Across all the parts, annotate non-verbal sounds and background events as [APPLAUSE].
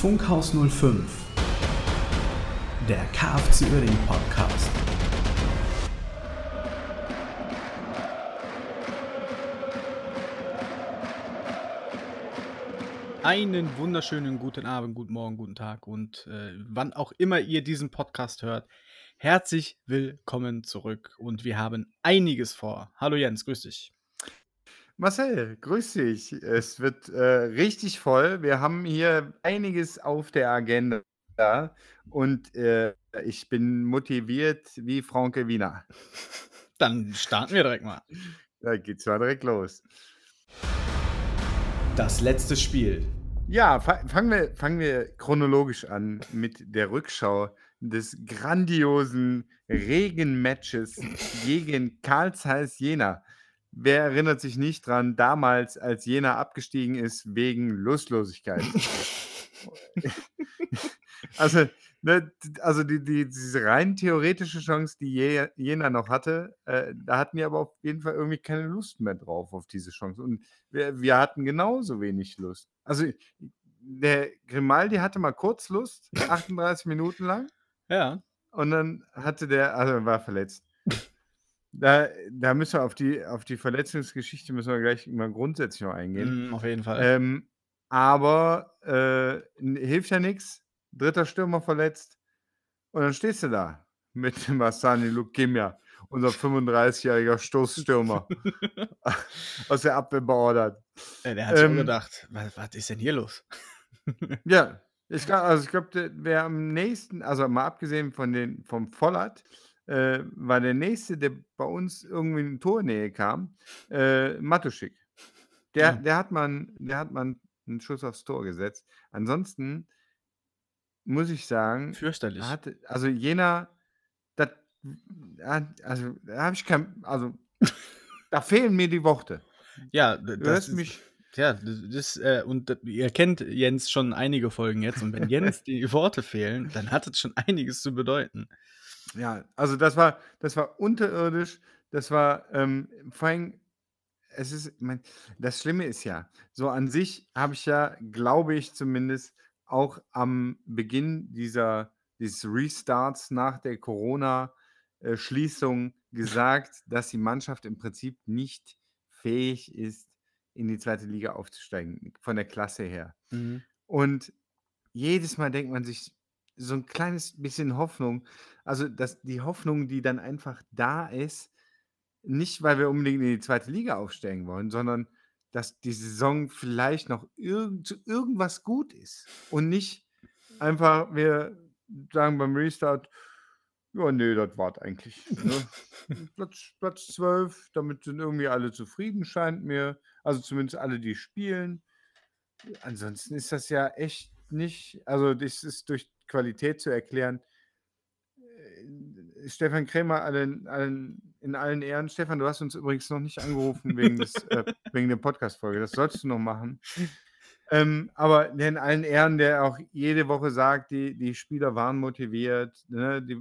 Funkhaus 05, der KFC Uerdingen Podcast. Einen wunderschönen guten Abend, guten Morgen, guten Tag und äh, wann auch immer ihr diesen Podcast hört. Herzlich willkommen zurück und wir haben einiges vor. Hallo Jens, grüß dich. Marcel, grüß dich. Es wird äh, richtig voll. Wir haben hier einiges auf der Agenda und äh, ich bin motiviert wie Franke Wiener. [LAUGHS] Dann starten wir direkt mal. Da geht's mal direkt los. Das letzte Spiel. Ja, fa fangen wir, fangen wir chronologisch an mit der Rückschau des grandiosen Regenmatches gegen Karl Zeiss Jena. Wer erinnert sich nicht dran, damals, als Jena abgestiegen ist wegen Lustlosigkeit? also, ne, also die, die, diese rein theoretische Chance, die Jena noch hatte, äh, da hatten wir aber auf jeden Fall irgendwie keine Lust mehr drauf auf diese Chance. Und wir, wir hatten genauso wenig Lust. Also der Grimaldi hatte mal kurz Lust, 38 Minuten lang. Ja. Und dann hatte der, also war verletzt. Da, da müssen wir auf die, auf die Verletzungsgeschichte müssen wir gleich mal grundsätzlich noch eingehen. Mm, auf jeden Fall. Ähm, aber äh, hilft ja nichts. Dritter Stürmer verletzt. Und dann stehst du da mit [LAUGHS] Masani Lukimia, unser 35-jähriger Stoßstürmer [LAUGHS] aus der Abwehr beordert. Ja, der hat ähm, schon gedacht, was, was, ist denn hier los? [LAUGHS] ja, ich also ich glaube, wer am nächsten, also mal abgesehen von den, vom Vollert, äh, war der nächste, der bei uns irgendwie in Tornähe kam, äh, Matuschik. Der, mhm. der, hat man, der hat man einen Schuss aufs Tor gesetzt. Ansonsten muss ich sagen, fürchterlich. Hat, also Jena, das, also da habe ich kein, also da fehlen mir die Worte. Ja, das ist, mich. Ja, das, äh, und ihr kennt Jens schon einige Folgen jetzt und wenn Jens die Worte fehlen, dann hat es schon einiges zu bedeuten. Ja, also das war, das war unterirdisch. Das war ähm, vor allem, es ist, mein, das Schlimme ist ja, so an sich habe ich ja, glaube ich zumindest, auch am Beginn dieser, dieses Restarts nach der Corona-Schließung gesagt, dass die Mannschaft im Prinzip nicht fähig ist, in die zweite Liga aufzusteigen, von der Klasse her. Mhm. Und jedes Mal denkt man sich, so ein kleines bisschen Hoffnung. Also, dass die Hoffnung, die dann einfach da ist, nicht, weil wir unbedingt in die zweite Liga aufsteigen wollen, sondern dass die Saison vielleicht noch irgend, zu irgendwas gut ist und nicht einfach, wir sagen beim Restart, ja, nee, das war eigentlich. Ne? [LAUGHS] Platz, Platz 12, damit sind irgendwie alle zufrieden, scheint mir. Also zumindest alle, die spielen. Ansonsten ist das ja echt nicht, also das ist durch Qualität zu erklären. Äh, Stefan Krämer allen, allen, in allen Ehren. Stefan, du hast uns übrigens noch nicht angerufen wegen, des, äh, [LAUGHS] wegen der Podcast-Folge. Das solltest du noch machen. Ähm, aber in allen Ehren, der auch jede Woche sagt, die, die Spieler waren motiviert. Ne, die,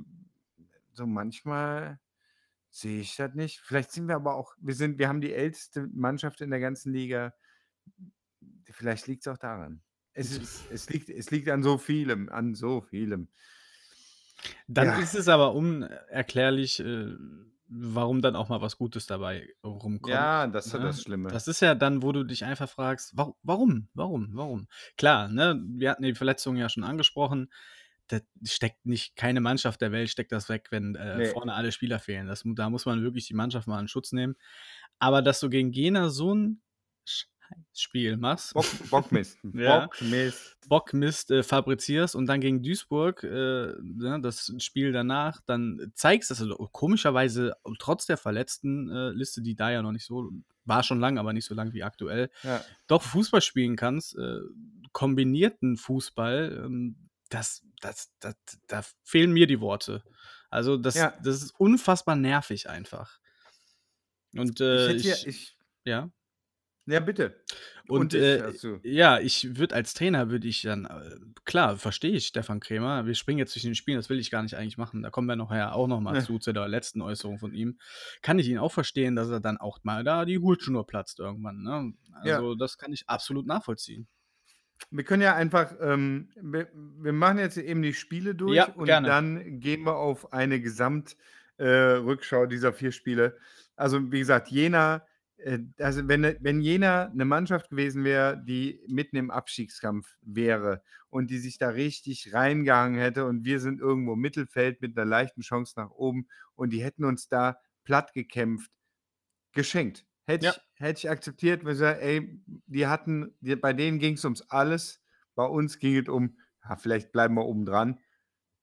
so manchmal sehe ich das nicht. Vielleicht sind wir aber auch, wir sind, wir haben die älteste Mannschaft in der ganzen Liga. Vielleicht liegt es auch daran. Es, ist, es, liegt, es liegt an so vielem, an so vielem. Dann ja. ist es aber unerklärlich, äh, warum dann auch mal was Gutes dabei rumkommt. Ja, das ist ja ne? das Schlimme. Das ist ja dann, wo du dich einfach fragst, warum, warum, warum? Klar, ne, wir hatten die Verletzungen ja schon angesprochen. Da steckt nicht, keine Mannschaft der Welt steckt das weg, wenn äh, nee. vorne alle Spieler fehlen. Das, da muss man wirklich die Mannschaft mal in Schutz nehmen. Aber dass du gegen Jena so ein Spiel machst. Bock, Bockmist. [LAUGHS] ja. Bockmist. Bockmist äh, fabrizierst und dann gegen Duisburg, äh, ne, das Spiel danach, dann zeigst, dass du komischerweise trotz der verletzten äh, Liste, die da ja noch nicht so, war schon lang, aber nicht so lang wie aktuell, ja. doch Fußball spielen kannst, äh, kombinierten Fußball, ähm, das, das, das, da fehlen mir die Worte. Also das, ja. das ist unfassbar nervig einfach. Und äh, ich, ich, ich ja. Ja, bitte. Und, Und ich, äh, ja, ich würde als Trainer, würde ich dann, äh, klar, verstehe ich Stefan Krämer. Wir springen jetzt zwischen den Spielen, das will ich gar nicht eigentlich machen. Da kommen wir nachher auch noch mal ja. [LAUGHS] zu, zu der letzten Äußerung von ihm. Kann ich ihn auch verstehen, dass er dann auch mal da die Hutschnur platzt irgendwann. Ne? Also, ja. das kann ich absolut nachvollziehen. wir können ja einfach, ähm, wir, wir machen jetzt eben die Spiele durch Ja, und gerne. dann gehen wir auf eine Gesamtrückschau dieser vier Spiele. Also, wie gesagt, Jena, äh, also wenn, wenn Jena eine Mannschaft gewesen wäre, die mitten im Abstiegskampf wäre und die sich da richtig reingehangen hätte und wir sind irgendwo im Mittelfeld mit einer leichten Chance nach oben und die hätten uns da platt gekämpft, geschenkt. Hätte, Ja. ich, hätte ich akzeptiert, wenn sie, ey, die hatten, die, bei denen ging es ums alles, bei uns ging es um, ja, vielleicht bleiben wir oben dran.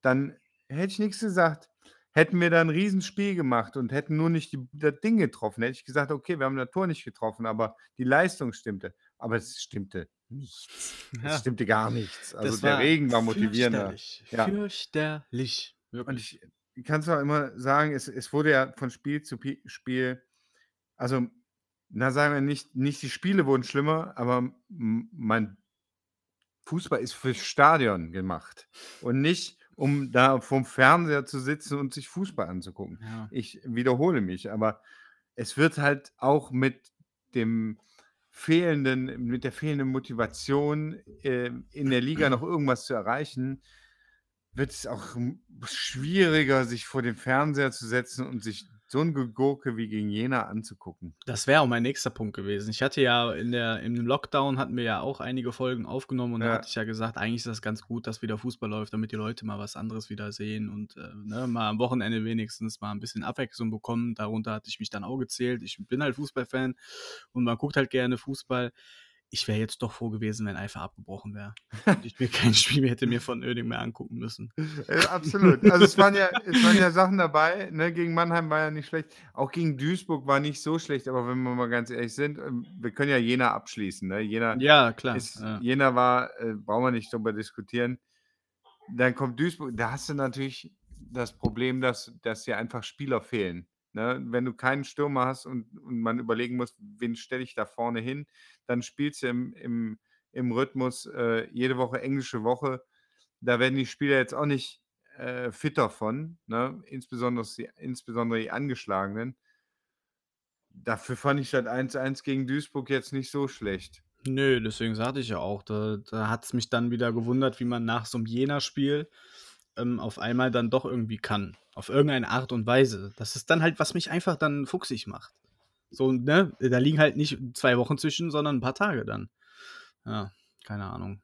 Dann hätte ich nichts gesagt. Hätten wir da ein Riesenspiel gemacht und hätten nur nicht die, das Ding getroffen, hätte ich gesagt, okay, wir haben das Tor nicht getroffen, aber die Leistung stimmte. Aber es stimmte nichts. Ja. Es stimmte gar nichts. Also der Regen war motivierender. Fürchterlich. Ja. Fürchterlich. Und ich kann es auch immer sagen, es, es wurde ja von Spiel zu Pi- Spiel, also, na sagen wir nicht, nicht die Spiele wurden schlimmer, aber mein Fußball ist fürs Stadion gemacht und nicht, um da vorm Fernseher zu sitzen und sich Fußball anzugucken. Ja. Ich wiederhole mich, aber es wird halt auch mit dem fehlenden, mit der fehlenden Motivation äh, in der Liga noch irgendwas zu erreichen, wird es auch schwieriger, sich vor den Fernseher zu setzen und sich so ein Gegurke wie gegen Jena anzugucken. Das wäre auch mein nächster Punkt gewesen. Ich hatte ja in der, im Lockdown hatten wir ja auch einige Folgen aufgenommen und da Ja. hatte ich ja gesagt, eigentlich ist das ganz gut, dass wieder Fußball läuft, damit die Leute mal was anderes wieder sehen und äh, ne, mal am Wochenende wenigstens mal ein bisschen Abwechslung bekommen. Darunter hatte ich mich dann auch gezählt. Ich bin halt Fußballfan und man guckt halt gerne Fußball. Ich wäre jetzt doch froh gewesen, wenn einfach abgebrochen wäre. Ich mir [LAUGHS] kein Spiel mehr hätte mir von Oerding mehr angucken müssen. Äh, absolut. Also es waren ja, [LAUGHS] es waren ja Sachen dabei. Ne? Gegen Mannheim war ja nicht schlecht. Auch gegen Duisburg war nicht so schlecht. Aber wenn wir mal ganz ehrlich sind, ähm, wir können ja Jena abschließen. Ne? Jena, Ja, klar. ist, ja. Jena war, äh, brauchen wir nicht drüber diskutieren. Dann kommt Duisburg. Da hast du natürlich das Problem, dass, dass dir einfach Spieler fehlen. Ne? Wenn du keinen Stürmer hast und, und man überlegen muss, wen stelle ich da vorne hin, dann spielst du im, im, im Rhythmus äh, jede Woche englische Woche. Da werden die Spieler jetzt auch nicht äh, fitter von, ne? insbesondere, die, insbesondere die Angeschlagenen. Dafür fand ich das 1-1 gegen Duisburg jetzt nicht so schlecht. Nö, deswegen sagte ich ja auch, da, da hat es mich dann wieder gewundert, wie man nach so einem Jena-Spiel ähm, auf einmal dann doch irgendwie kann. Auf irgendeine Art und Weise. Das ist dann halt, was mich einfach dann fuchsig macht. So, ne? Da liegen halt nicht zwei Wochen zwischen, sondern ein paar Tage dann. Ja, keine Ahnung.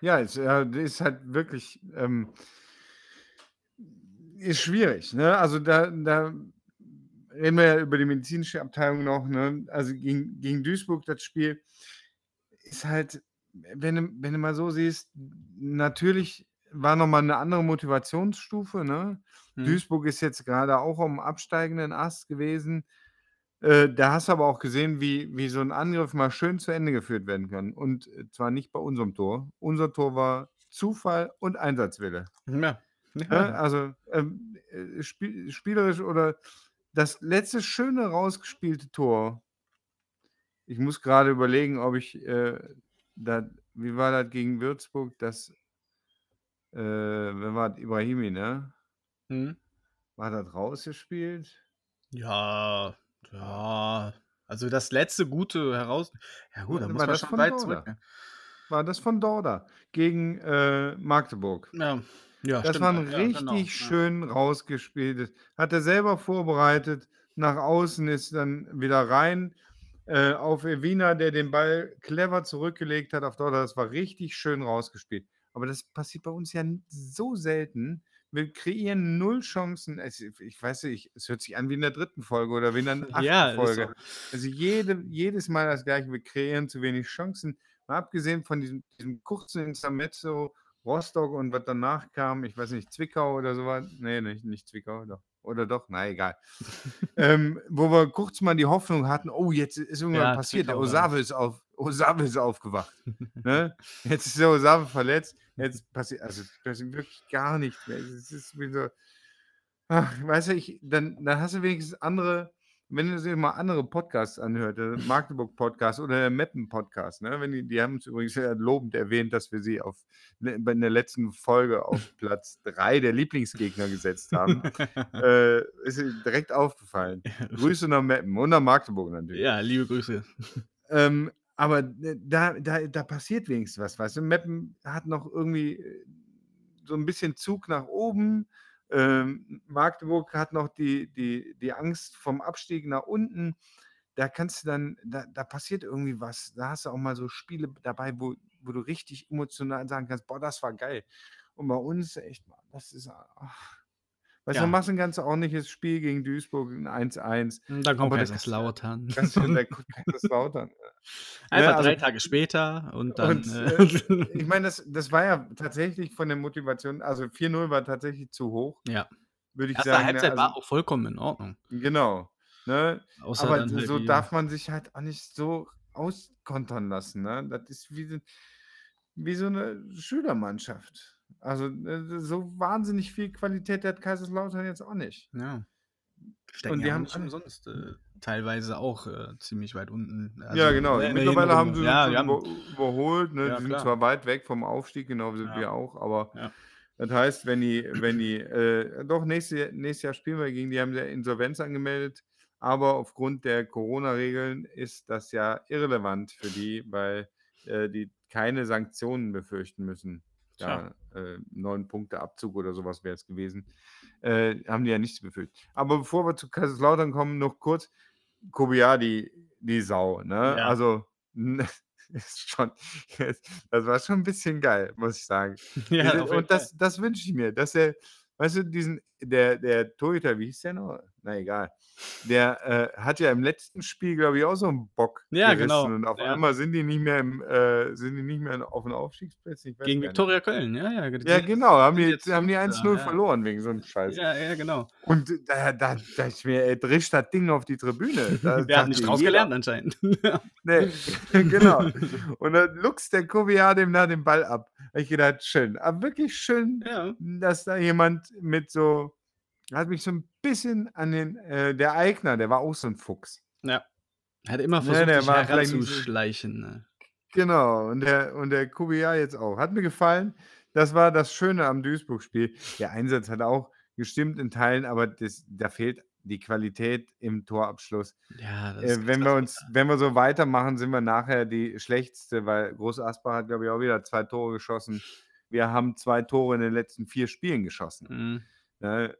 Ja, es äh, ist halt wirklich ähm, ist schwierig. Ne? Also da, da reden wir ja über die medizinische Abteilung noch. Ne? Also gegen, gegen Duisburg das Spiel ist halt, wenn du, wenn du mal so siehst, natürlich war nochmal eine andere Motivationsstufe. Ne? Hm. Duisburg ist jetzt gerade auch am absteigenden Ast gewesen. Äh, da hast du aber auch gesehen, wie, wie so ein Angriff mal schön zu Ende geführt werden kann. Und äh, zwar nicht bei unserem Tor. Unser Tor war Zufall und Einsatzwille. Ja. Ne? ja. Also ähm, äh, spiel, spielerisch oder das letzte schöne rausgespielte Tor. Ich muss gerade überlegen, ob ich äh, da, wie war das gegen Würzburg? Das, äh, wer war das? Ibrahimi, ne? Hm. War das rausgespielt? Ja, ja. Also das letzte gute heraus. Ja gut, da War muss man das schon von weit Dorda? zurück. ne? War das von Dorda gegen äh, Magdeburg? Ja, ja Das stimmt. war ein ja, richtig genau, ja. schön rausgespieltes. Hat er selber vorbereitet. Nach außen ist dann wieder rein äh, auf Evina, der den Ball clever zurückgelegt hat auf Dorda. Das war richtig schön rausgespielt. Aber das passiert bei uns ja so selten. Wir kreieren null Chancen. Es, ich weiß nicht, es hört sich an wie in der dritten Folge oder wie in der [LAUGHS] achten Ja, Folge. so. Also jede, jedes Mal das gleiche. Wir kreieren zu wenig Chancen. Mal abgesehen von diesem, diesem kurzen Intermezzo, Rostock und was danach kam, ich weiß nicht, Zwickau oder sowas. Nee, nicht, nicht Zwickau, doch. Oder doch, na egal. [LAUGHS] ähm, wo wir kurz mal die Hoffnung hatten, oh, jetzt ist irgendwas Ja, passiert. Der Osave ist, auf, Osave ist aufgewacht. [LAUGHS] ne? Jetzt ist der Osave verletzt. Jetzt passiert, also passiert wirklich gar nichts mehr. Es ist wie so, ach, weißt du, ich, dann, dann hast du wenigstens andere, wenn du dir mal andere Podcasts anhört, der Magdeburg-Podcast oder der Meppen-Podcast, ne? Wenn die, die haben uns übrigens lobend erwähnt, dass wir sie auf ne, in der letzten Folge auf [LAUGHS] Platz 3 der Lieblingsgegner gesetzt haben. [LAUGHS] äh, ist direkt aufgefallen. Grüße nach Meppen und nach Magdeburg natürlich. ja, liebe Grüße. Ähm, Aber äh, da, da, da passiert wenigstens was, weißt du? Meppen hat noch irgendwie äh, so ein bisschen Zug nach oben. Ähm, Magdeburg hat noch die, die, die Angst vom Abstieg nach unten. Da kannst du dann, da, da passiert irgendwie was. Da hast du auch mal so Spiele dabei, wo, wo du richtig emotional sagen kannst, boah, das war geil. Und bei uns echt mal, das ist, ach, Weißt du, Ja. du machst ein ganz ordentliches Spiel gegen Duisburg, ein 1-1. Und dann kommt Kaiserslautern. Kannst du, da kommt Kaiserslautern. [LAUGHS] [LAUGHS] Einfach also- drei Tage später und dann. Und, äh, äh, [LAUGHS] ich meine, das, das war ja tatsächlich von der Motivation, also 4-0 war tatsächlich zu hoch, ja. würde ich Erste sagen. ne? Halbzeit also, war auch vollkommen in Ordnung. Genau. Ne? Außer Aber halt so darf man sich halt auch nicht so auskontern lassen. Ne? Das ist wie, wie so eine Schülermannschaft. Also äh, so wahnsinnig viel Qualität hat Kaiserslautern jetzt auch nicht. Ja. Stecken Und die haben umsonst äh, teilweise auch äh, ziemlich weit unten. Also, ja, genau. der Mittlerweile haben sie ja, haben, über, überholt. Ne? Ja, die sind klar. zwar weit weg vom Aufstieg, genau wie Ja. wir auch, aber Ja. das heißt, wenn die, wenn die, äh, doch nächstes, nächstes Jahr spielen wir gegen die, haben sie Insolvenz angemeldet, aber aufgrund der Corona-Regeln ist das ja irrelevant für die, weil äh, die keine Sanktionen befürchten müssen. Ja, äh, neun Punkte Abzug oder sowas wäre es gewesen. Äh, haben die ja nichts befürchtet. Aber bevor wir zu Kaiserslautern kommen, noch kurz. Kobiadi, die Sau, ne? Ja. Also, [LAUGHS] ist schon, [LAUGHS] das war schon ein bisschen geil, muss ich sagen. [LAUGHS] ja, und das, das wünsche ich mir, dass er, weißt du, diesen, der, der Torhüter, wie hieß der noch? Na egal. Der äh, hat ja im letzten Spiel, glaube ich, auch so einen Bock. Ja, gerissen genau. Und auf Ja. einmal sind die nicht mehr im, äh, sind die nicht mehr auf den Aufstiegsplätzen. Ich weiß Gegen. Viktoria Köln, ja, ja. Ja, genau, haben die, jetzt haben die Fünfter, 1-0 ja. verloren wegen so einem Scheiß. Ja, ja, genau. Und da, da, da ich mir, ey, drisch das Ding auf die Tribüne. [LAUGHS] Da Wir haben nicht dachte draus gelernt anscheinend. Nee, [LAUGHS] [LAUGHS] genau. Und dann luchst der Kobiar dem nach dem Ball ab. Ich gedacht, schön. Aber wirklich schön, ja. dass da jemand mit so, hat mich so ein bisschen an den, äh, der Eigner, der war auch so ein Fuchs. ja. Hat immer Nee, versucht, der sich heranzuschleichen. Ne? Genau, und der, und der Kubiar jetzt auch. Hat mir gefallen. Das war das Schöne am Duisburg-Spiel. Der Einsatz hat auch gestimmt in Teilen, aber das, da fehlt die Qualität im Torabschluss. Ja, das Äh, wenn wir uns, wenn wir so weitermachen, sind wir nachher die schlechteste, weil Groß Asbach hat, glaube ich, auch wieder zwei Tore geschossen. Wir haben zwei Tore in den letzten vier Spielen geschossen. Mhm. Ne?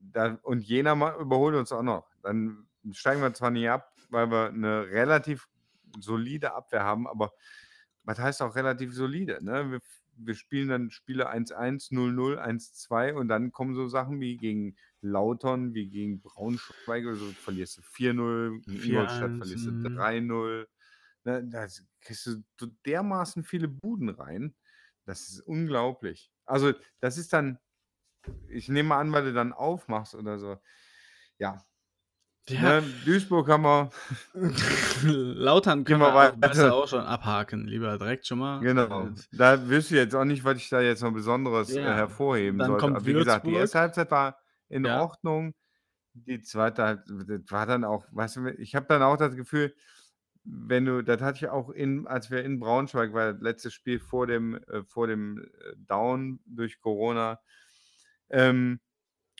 Da, und Jena ma- überholt uns auch noch. Dann steigen wir zwar nicht ab, weil wir eine relativ solide Abwehr haben, aber was heißt auch relativ solide? Ne? Wir, wir spielen dann Spiele 1-1, 0-0, 1-2 und dann kommen so Sachen wie gegen Lautern, wie gegen Braunschweig oder so, verlierst du 4-0, gegen Ingolstadt 4-1, verlierst du mhm. 3-0. Ne? Da kriegst du dermaßen viele Buden rein. Das ist unglaublich. Also, das ist dann, ich nehme an, weil du dann aufmachst oder so. Ja. Ja, Ne, Duisburg haben wir, [LAUGHS] Lautern können wir weiter. besser auch schon abhaken, lieber direkt schon mal. genau. Äh, Da wüsste ich jetzt auch nicht, was ich da jetzt noch Besonderes äh, Ja, hervorheben dann sollte. kommt Aber wie gesagt, die Würzburg. erste Halbzeit war in Ja. Ordnung. Die zweite Halbzeit war dann auch, weißt du, ich habe dann auch das Gefühl, wenn du, das hatte ich auch in, als wir in Braunschweig, war das letzte Spiel vor dem, äh, vor dem äh, Down durch Corona ähm,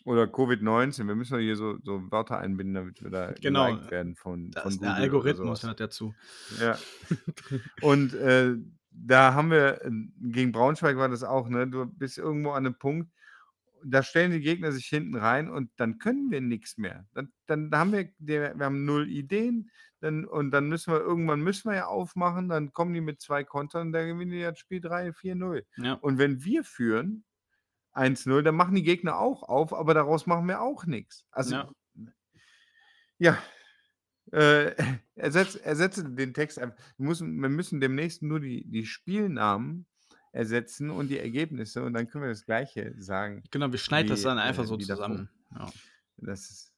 oder Covid-19. Wir müssen hier so, so Wörter einbinden, damit wir da Genau, geliked werden von, Das von ist der Google oder Algorithmus hört dazu. Ja. [LAUGHS] Und äh, da haben wir, äh, gegen Braunschweig war das auch, ne? Du bist irgendwo an einem Punkt, da stellen die Gegner sich hinten rein und dann können wir nichts mehr. Dann, dann haben wir, der, wir haben null Ideen dann, und dann müssen wir, irgendwann müssen wir ja aufmachen, dann kommen die mit zwei Kontern, da gewinnen die das Spiel 3, 4-0. Ja. Und wenn wir führen, 1-0, dann machen die Gegner auch auf, aber daraus machen wir auch nichts. Also, Ja. ja. Äh, [LAUGHS] ersetz, ersetze den Text einfach. Wir müssen, wir müssen demnächst nur die, die Spielnamen ersetzen und die Ergebnisse und dann können wir das Gleiche sagen. Genau, wir schneiden das dann einfach äh, so zusammen. Ja. Das ist.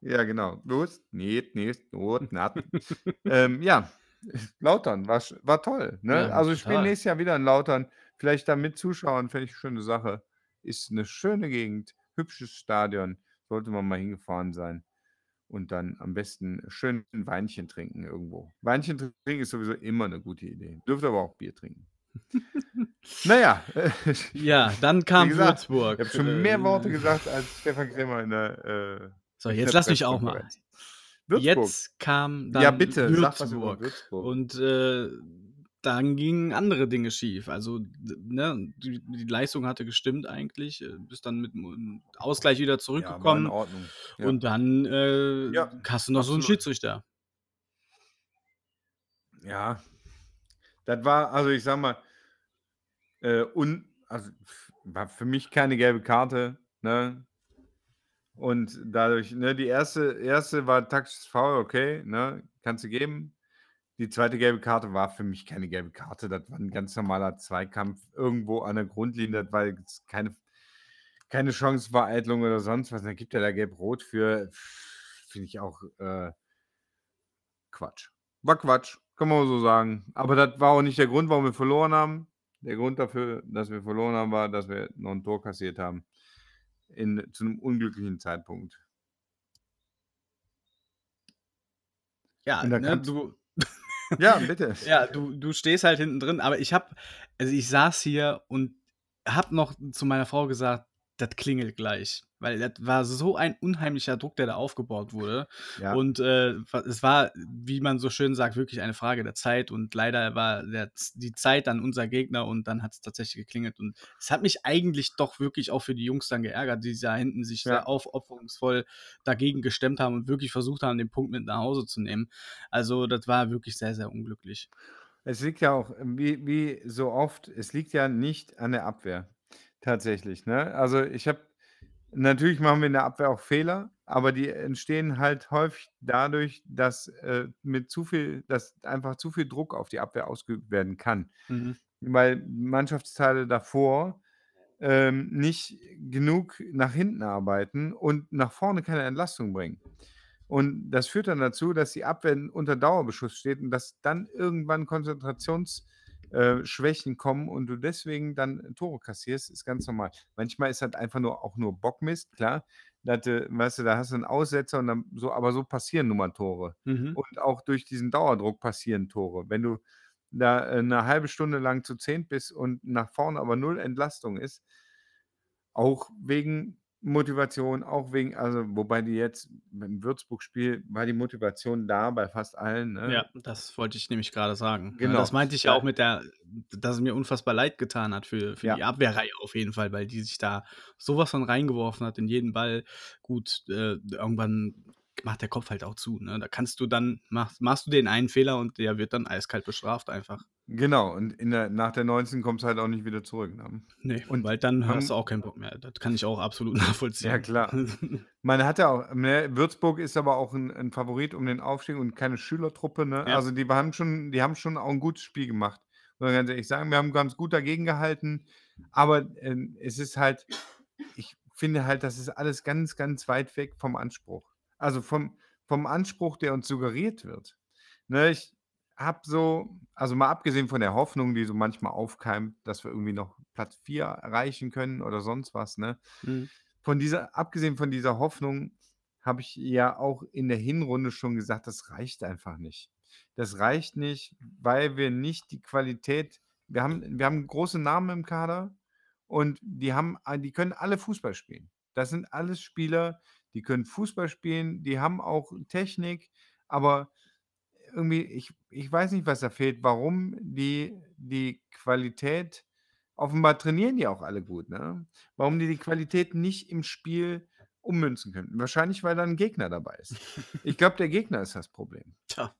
Ja, genau. Los, nicht, nicht, not, [LAUGHS] ähm, ja, Lautern war, war toll. Ne? Ja, also, ich spiele nächstes Jahr wieder in Lautern. Vielleicht da mit Zuschauern, fände ich eine schöne Sache. Ist eine schöne Gegend, hübsches Stadion. Sollte man mal hingefahren sein. Und dann am besten schön ein Weinchen trinken irgendwo. Weinchen trinken ist sowieso immer eine gute Idee. Dürft aber auch Bier trinken. [LAUGHS] naja, [LAUGHS] Ja, dann kam gesagt, Würzburg. ich habe schon mehr Worte gesagt als Stefan Krämer in der. Äh, So, jetzt lass mich auch mal. Würzburg. Jetzt kam dann Ja, bitte, Würzburg. Würzburg. Und äh, dann gingen andere Dinge schief. Also, ne, die, die Leistung hatte gestimmt eigentlich, äh, bist dann mit einem Ausgleich wieder Ja, war in zurückgekommen. Ordnung. Ja. Und dann äh, Ja, hast du noch so einen absolut. Schiedsrichter. Ja, das war, also ich sag mal, äh, un, also war für mich keine gelbe Karte, ne? Und dadurch, ne, die erste, erste war taktisches Foul, okay, ne, kannst du geben. Die zweite gelbe Karte war für mich keine gelbe Karte, das war ein ganz normaler Zweikampf irgendwo an der Grundlinie, das war keine, keine Chancenvereitlung oder sonst was. Da gibt er da gelb-rot für, finde ich auch äh, Quatsch. War Quatsch, kann man so sagen. Aber das war auch nicht der Grund, warum wir verloren haben. Der Grund dafür, dass wir verloren haben, war, dass wir noch ein Tor kassiert haben. In, zu einem unglücklichen Zeitpunkt. Ja, ne, du, Ja, bitte. [LAUGHS] ja du, du stehst halt hinten drin, aber ich hab, also ich saß hier und hab noch zu meiner Frau gesagt, das klingelt gleich. Weil das war so ein unheimlicher Druck, der da aufgebaut wurde. Ja. Und äh, es war, wie man so schön sagt, wirklich eine Frage der Zeit. Und leider war der, die Zeit dann unser Gegner und dann hat es tatsächlich geklingelt. Und es hat mich eigentlich doch wirklich auch für die Jungs dann geärgert, die da hinten sich Ja. sehr aufopferungsvoll dagegen gestemmt haben und wirklich versucht haben, den Punkt mit nach Hause zu nehmen. Also, das war wirklich sehr, sehr unglücklich. Es liegt ja auch, wie, wie so oft, es liegt ja nicht an der Abwehr. Tatsächlich. Ne? Also ich habe, natürlich machen wir in der Abwehr auch Fehler, aber die entstehen halt häufig dadurch, dass äh, mit zu viel, dass einfach zu viel Druck auf die Abwehr ausgeübt werden kann. Mhm. Weil Mannschaftsteile davor ähm, nicht genug nach hinten arbeiten und nach vorne keine Entlastung bringen. Und das führt dann dazu, dass die Abwehr unter Dauerbeschuss steht und dass dann irgendwann Konzentrationsschwächen kommen und du deswegen dann Tore kassierst, ist ganz normal. Manchmal ist das einfach nur auch nur Bockmist, klar. Da, weißt du, da hast du einen Aussetzer und dann so, aber so passieren nun mal Tore. Mhm. Und auch durch diesen Dauerdruck passieren Tore. Wenn du da äh, eine halbe Stunde lang zu zehn bist und nach vorne aber null Entlastung ist, auch wegen Motivation, auch wegen, also wobei die jetzt im Würzburg-Spiel war die Motivation da bei fast allen. Ne? Ja, das wollte ich nämlich gerade sagen. Genau. Das meinte ich ja Ja. auch mit der, dass es mir unfassbar leid getan hat für, für Ja. die Abwehrreihe auf jeden Fall, weil die sich da sowas von reingeworfen hat in jeden Ball. Gut, äh, irgendwann macht der Kopf halt auch zu. Ne? Da kannst du dann, machst, machst du den einen Fehler und der wird dann eiskalt bestraft einfach. Genau, und der, nach der 19 kommst du halt auch nicht wieder zurück. Ne? Nee, Und weil dann man- hast du auch keinen Bock mehr. Das kann ich auch absolut [LAUGHS] nachvollziehen. Ja, klar. [LAUGHS] Man hat ja auch, ne, Würzburg ist aber auch ein, ein Favorit um den Aufstieg und keine Schülertruppe. Ne? Ja. Also die haben schon, die haben schon auch ein gutes Spiel gemacht. Muss man ganz ehrlich sagen, wir haben ganz gut dagegen gehalten. Aber ähm, es ist halt, ich finde halt, das ist alles ganz, ganz weit weg vom Anspruch. Also vom, vom Anspruch, der uns suggeriert wird. Ne, ich habe so, also mal abgesehen von der Hoffnung, die so manchmal aufkeimt, dass wir irgendwie noch Platz 4 erreichen können oder sonst was, ne? Mhm. von dieser, abgesehen von dieser Hoffnung, habe ich ja auch in der Hinrunde schon gesagt, das reicht einfach nicht. Das reicht nicht, weil wir nicht die Qualität, wir haben, wir haben große Namen im Kader und die haben, die können alle Fußball spielen. Das sind alles Spieler, die können Fußball spielen, die haben auch Technik, aber irgendwie, ich, ich weiß nicht, was da fehlt, warum die, die Qualität, offenbar trainieren die auch alle gut, ne? Warum die die Qualität nicht im Spiel ummünzen können. Wahrscheinlich, weil da ein Gegner dabei ist. Ich [LAUGHS] glaube, der Gegner ist das Problem. Tja.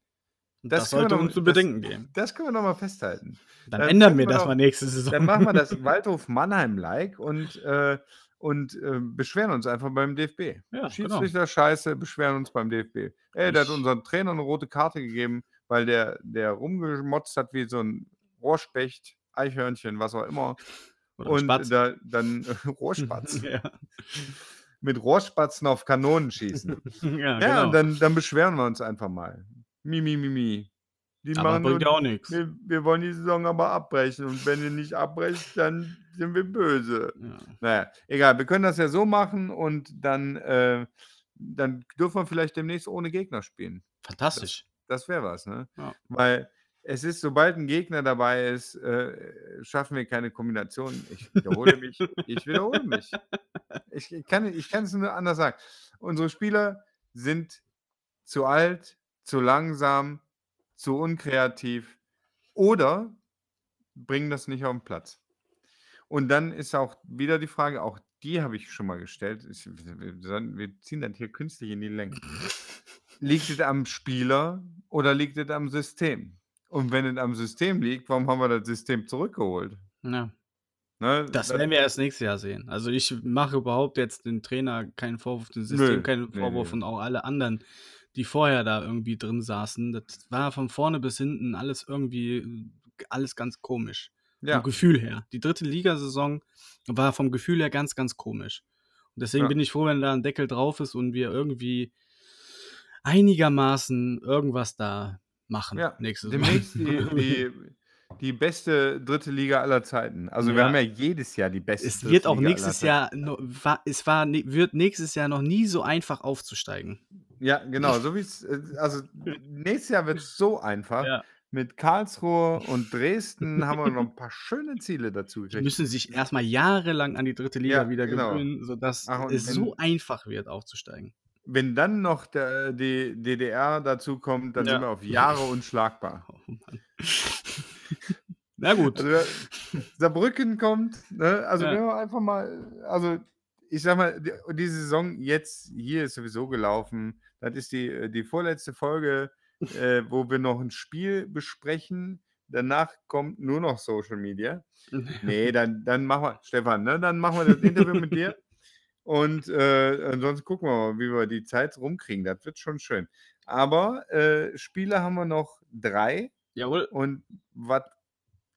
Das Das, sollte doch- uns zu das- bedenken geben. Das können wir noch mal festhalten. Dann dann ändern wir das mal nächste Saison. Dann machen wir das [LAUGHS] Waldhof Mannheim-like und, äh, und äh, beschweren uns einfach beim DFB. Ja, genau. Schiedsrichter scheiße, beschweren uns beim DFB. Ey, der hat unserem Trainer eine rote Karte gegeben, weil der, der rumgemotzt hat wie so ein Rohrspecht, Eichhörnchen, was auch immer. [LAUGHS] Oder und da dann [LAUGHS] [LAUGHS] äh, Rohrspatz. ja, Mit Rohrspatzen auf Kanonen schießen. ja, ja, genau. und dann, dann beschweren wir uns einfach mal. Mi, mi, mi, mi. Die Aber machen bringt nur, auch nichts. wir, wir wollen die Saison aber abbrechen. Und wenn ihr nicht abbrecht, dann sind wir böse. Ja. Naja, egal, wir können das ja so machen und dann, äh, dann dürfen wir vielleicht demnächst ohne Gegner spielen. Fantastisch. Das wäre was, ne? Ja. Weil es ist, sobald ein Gegner dabei ist, äh, schaffen wir keine Kombination. Ich wiederhole [LAUGHS] mich. Ich wiederhole mich. Ich, ich kann es nur anders sagen. Unsere Spieler sind zu alt, zu langsam, zu unkreativ oder bringen das nicht auf den Platz. Und dann ist auch wieder die Frage, auch die habe ich schon mal gestellt. Ich, wir, wir ziehen das hier künstlich in die Länge. Liegt es am Spieler oder liegt es am System? Und wenn es am System liegt, warum haben wir das System zurückgeholt? Ja. Ne? Das werden wir erst nächstes Jahr sehen. Also ich mache überhaupt jetzt den Trainer keinen Vorwurf, dem System Nö, keinen nee, Vorwurf nee. und auch alle anderen, die vorher da irgendwie drin saßen. Das war von vorne bis hinten alles irgendwie, alles ganz komisch. Ja. Vom Gefühl her. Die dritte Ligasaison war vom Gefühl her ganz, ganz komisch. Und deswegen Ja. bin ich froh, wenn da ein Deckel drauf ist und wir irgendwie einigermaßen irgendwas da machen Ja, nächste demnächst die, Saison. die, die beste dritte Liga aller Zeiten. Also wir Ja. haben ja jedes Jahr die beste Es wird auch Liga nächstes Jahr, no- war, es war, wird nächstes Jahr noch nie so einfach aufzusteigen. Ja, genau. So wie es, äh, also [LAUGHS] nächstes Jahr wird es so einfach. Ja. Mit Karlsruhe und Dresden [LAUGHS] haben wir noch ein paar schöne Ziele dazu Die müssen sich erstmal jahrelang an die dritte Liga Ja, wieder genau. gewöhnen, sodass Ach, es so einfach wird, aufzusteigen. Wenn dann noch der, die DDR dazu kommt, dann Ja. sind wir auf [LAUGHS] Jahre unschlagbar. Oh Mann. Na gut. Also Saarbrücken kommt, ne? also Ja. wenn wir einfach mal, also ich sag mal, die, die Saison jetzt hier ist sowieso gelaufen. Das ist die, die vorletzte Folge, äh, wo wir noch ein Spiel besprechen. Danach kommt nur noch Social Media. Nee, [LAUGHS] dann, dann machen wir, Stefan, ne? dann machen wir das Interview mit dir. [LAUGHS] Und äh, ansonsten gucken wir mal, wie wir die Zeit rumkriegen. Das wird schon schön. Aber äh, Spiele haben wir noch drei. Jawohl. Und was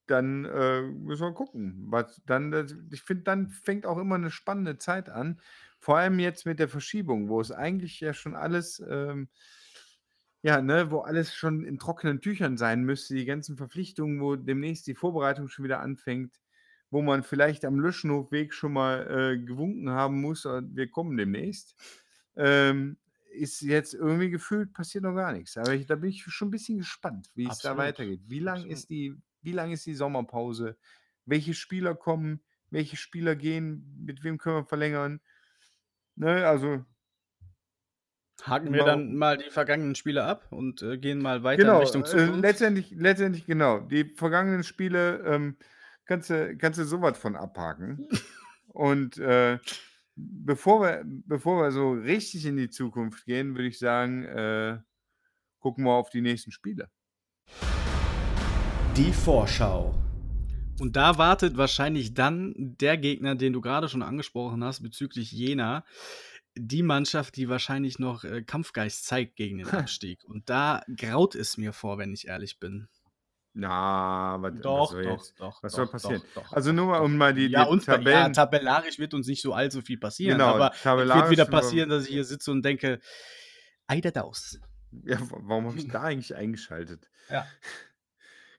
dann äh, müssen wir gucken. Was dann, das- ich finde, dann fängt auch immer eine spannende Zeit an. Vor allem jetzt mit der Verschiebung, wo es eigentlich ja schon alles, ähm, ja, ne, wo alles schon in trockenen Tüchern sein müsste, die ganzen Verpflichtungen, wo demnächst die Vorbereitung schon wieder anfängt, wo man vielleicht am Löschenhofweg schon mal äh, gewunken haben muss, äh, wir kommen demnächst. Ähm, ist jetzt irgendwie gefühlt, passiert noch gar nichts. Aber ich, da bin ich schon ein bisschen gespannt, wie es da weitergeht. Wie lang Absolut. ist die, wie lang ist die Sommerpause? Welche Spieler kommen? Welche Spieler gehen? Mit wem können wir verlängern? Ne, also, Haken wir Mal- dann mal die vergangenen Spiele ab und äh, gehen mal weiter genau, in Richtung äh, Zukunft. letztendlich, letztendlich genau. Die vergangenen Spiele ähm, kannst du, kannst du sowas von abhaken. Und äh, bevor, wir, bevor wir so richtig in die Zukunft gehen, würde ich sagen, äh, gucken wir auf die nächsten Spiele. Die Vorschau. Und da wartet wahrscheinlich dann der Gegner, den du gerade schon angesprochen hast, bezüglich Jena, die Mannschaft, die wahrscheinlich noch äh, Kampfgeist zeigt gegen den [LAUGHS] Abstieg. Und da graut es mir vor, wenn ich ehrlich bin. Na, was, was Doch, soll doch, jetzt? doch. was doch, soll passieren? Doch, doch, Also nur mal, um mal die, ja, die uns, ja, Tabellen. tabellarisch wird uns nicht so allzu viel passieren, Genau, aber es wird wieder passieren, dass ich hier sitze und denke, ei der Daus. Ja, wa- warum habe ich da eigentlich eingeschaltet? [LAUGHS] Ja. [LAUGHS]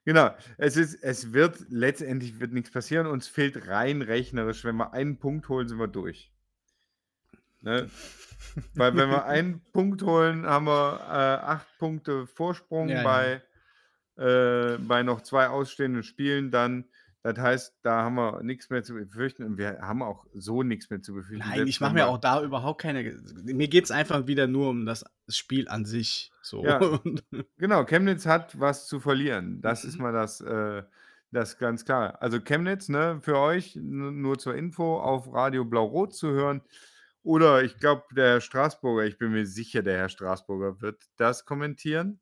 Genau, es, ist, es wird letztendlich wird nichts passieren. Uns fehlt rein rechnerisch, wenn wir einen Punkt holen, sind wir durch. Ne? Weil wenn wir [LAUGHS] einen Punkt holen, haben wir äh, acht Punkte Vorsprung Ja, ja. bei, Äh, bei noch zwei ausstehenden Spielen. Dann, das heißt, da haben wir nichts mehr zu befürchten und wir haben auch so nichts mehr zu befürchten. Nein, ich mache mir auch da überhaupt keine. Mir geht es einfach wieder nur um das Spiel an sich. So. Ja. [LAUGHS] Genau, Chemnitz hat was zu verlieren. Das ist Mhm. mal das, äh, das ganz klar. Also Chemnitz, ne, für euch nur zur Info auf Radio Blau-Rot zu hören. Oder ich glaube, der Herr Straßburger, ich bin mir sicher, der Herr Straßburger wird das kommentieren.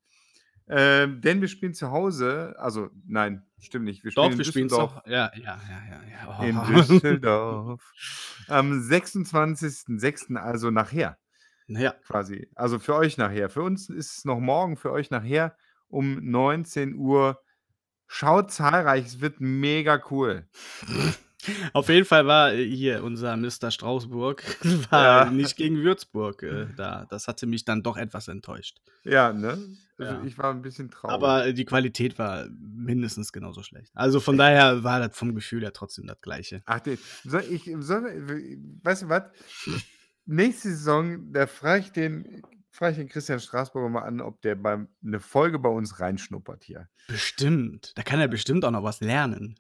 Ähm, denn wir spielen zu Hause, also nein, stimmt nicht. Wir spielen Doch, in wir spielen Düsseldorf. doch. Ja, ja, ja, ja. ja. In Oh. Düsseldorf. Am 26.06., also nachher Naja, quasi. Also für euch nachher. Für uns ist es noch morgen, für euch nachher um 19 Uhr. Schaut zahlreich, es wird mega cool. [LAUGHS] [LAUGHS] auf jeden Fall war hier unser Mr. Strausburg [LAUGHS] war Ja. nicht gegen Würzburg äh, da. Das hatte mich dann doch etwas enttäuscht. Ja, ne? Also Ja. ich war ein bisschen traurig. Aber äh, die Qualität war mindestens genauso schlecht. Also von daher war das vom Gefühl her trotzdem das Gleiche. Ach, soll ich, soll, weißt du was? Nächste Saison, da frage ich den, frage ich den Christian Straßburger mal an, ob der beim, eine Folge bei uns reinschnuppert hier. Bestimmt. Da kann er bestimmt auch noch was lernen.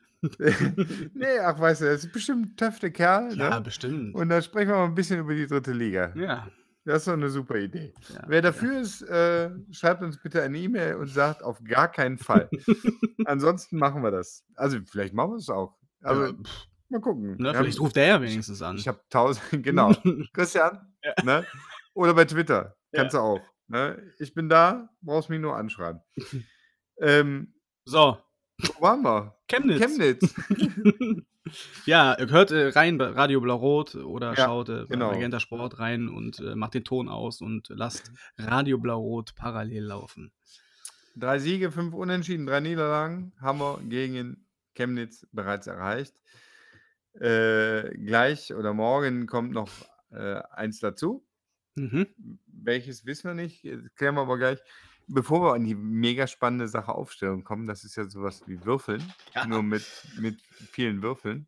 Nee, ach, weißt du, das ist bestimmt ein töfte Kerl. Ja, ne? bestimmt. Und da sprechen wir mal ein bisschen über die dritte Liga. ja. Das ist doch eine super Idee. Ja, Wer dafür ist, äh, schreibt uns bitte eine E-Mail und sagt auf gar keinen Fall. [LAUGHS] Ansonsten machen wir das. Also vielleicht machen wir es auch. Also Ja, mal gucken. ne, vielleicht haben- ruft der ja wenigstens an. Ich habe tausend, [LAUGHS] genau. [LAUGHS] Christian, Ja. ne? Oder bei Twitter. Ja. Kannst du auch. Ne? Ich bin da, brauchst mich nur anschreiben. ähm, so, wo waren wir? Chemnitz. Chemnitz. [LAUGHS] ja, hört äh, rein bei Radio Blau-Rot oder Ja, schaut äh, bei genau. Magenta Sport rein und äh, macht den Ton aus und lasst Radio Blau-Rot parallel laufen. Drei Siege, fünf Unentschieden, drei Niederlagen haben wir gegen Chemnitz bereits erreicht. Äh, gleich oder morgen kommt noch äh, eins dazu. Mhm. Welches wissen wir nicht, äh, klären wir aber gleich. Bevor wir an die mega spannende Sache Aufstellung kommen, das ist ja sowas wie Würfeln, Ja. nur mit, mit vielen Würfeln.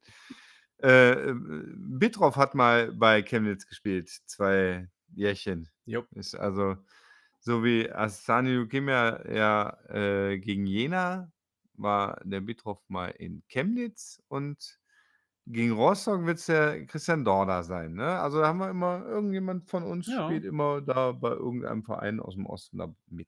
Äh, äh, Bitroff hat mal bei Chemnitz gespielt, zwei Jährchen. Jupp. Ist also so wie Asani Leukemia ja äh, gegen Jena war der Bitroff mal in Chemnitz und gegen Rostock wird es der Christian Dorda sein. Ne? Also da haben wir immer, irgendjemand von uns Ja. spielt immer da bei irgendeinem Verein aus dem Osten da mit.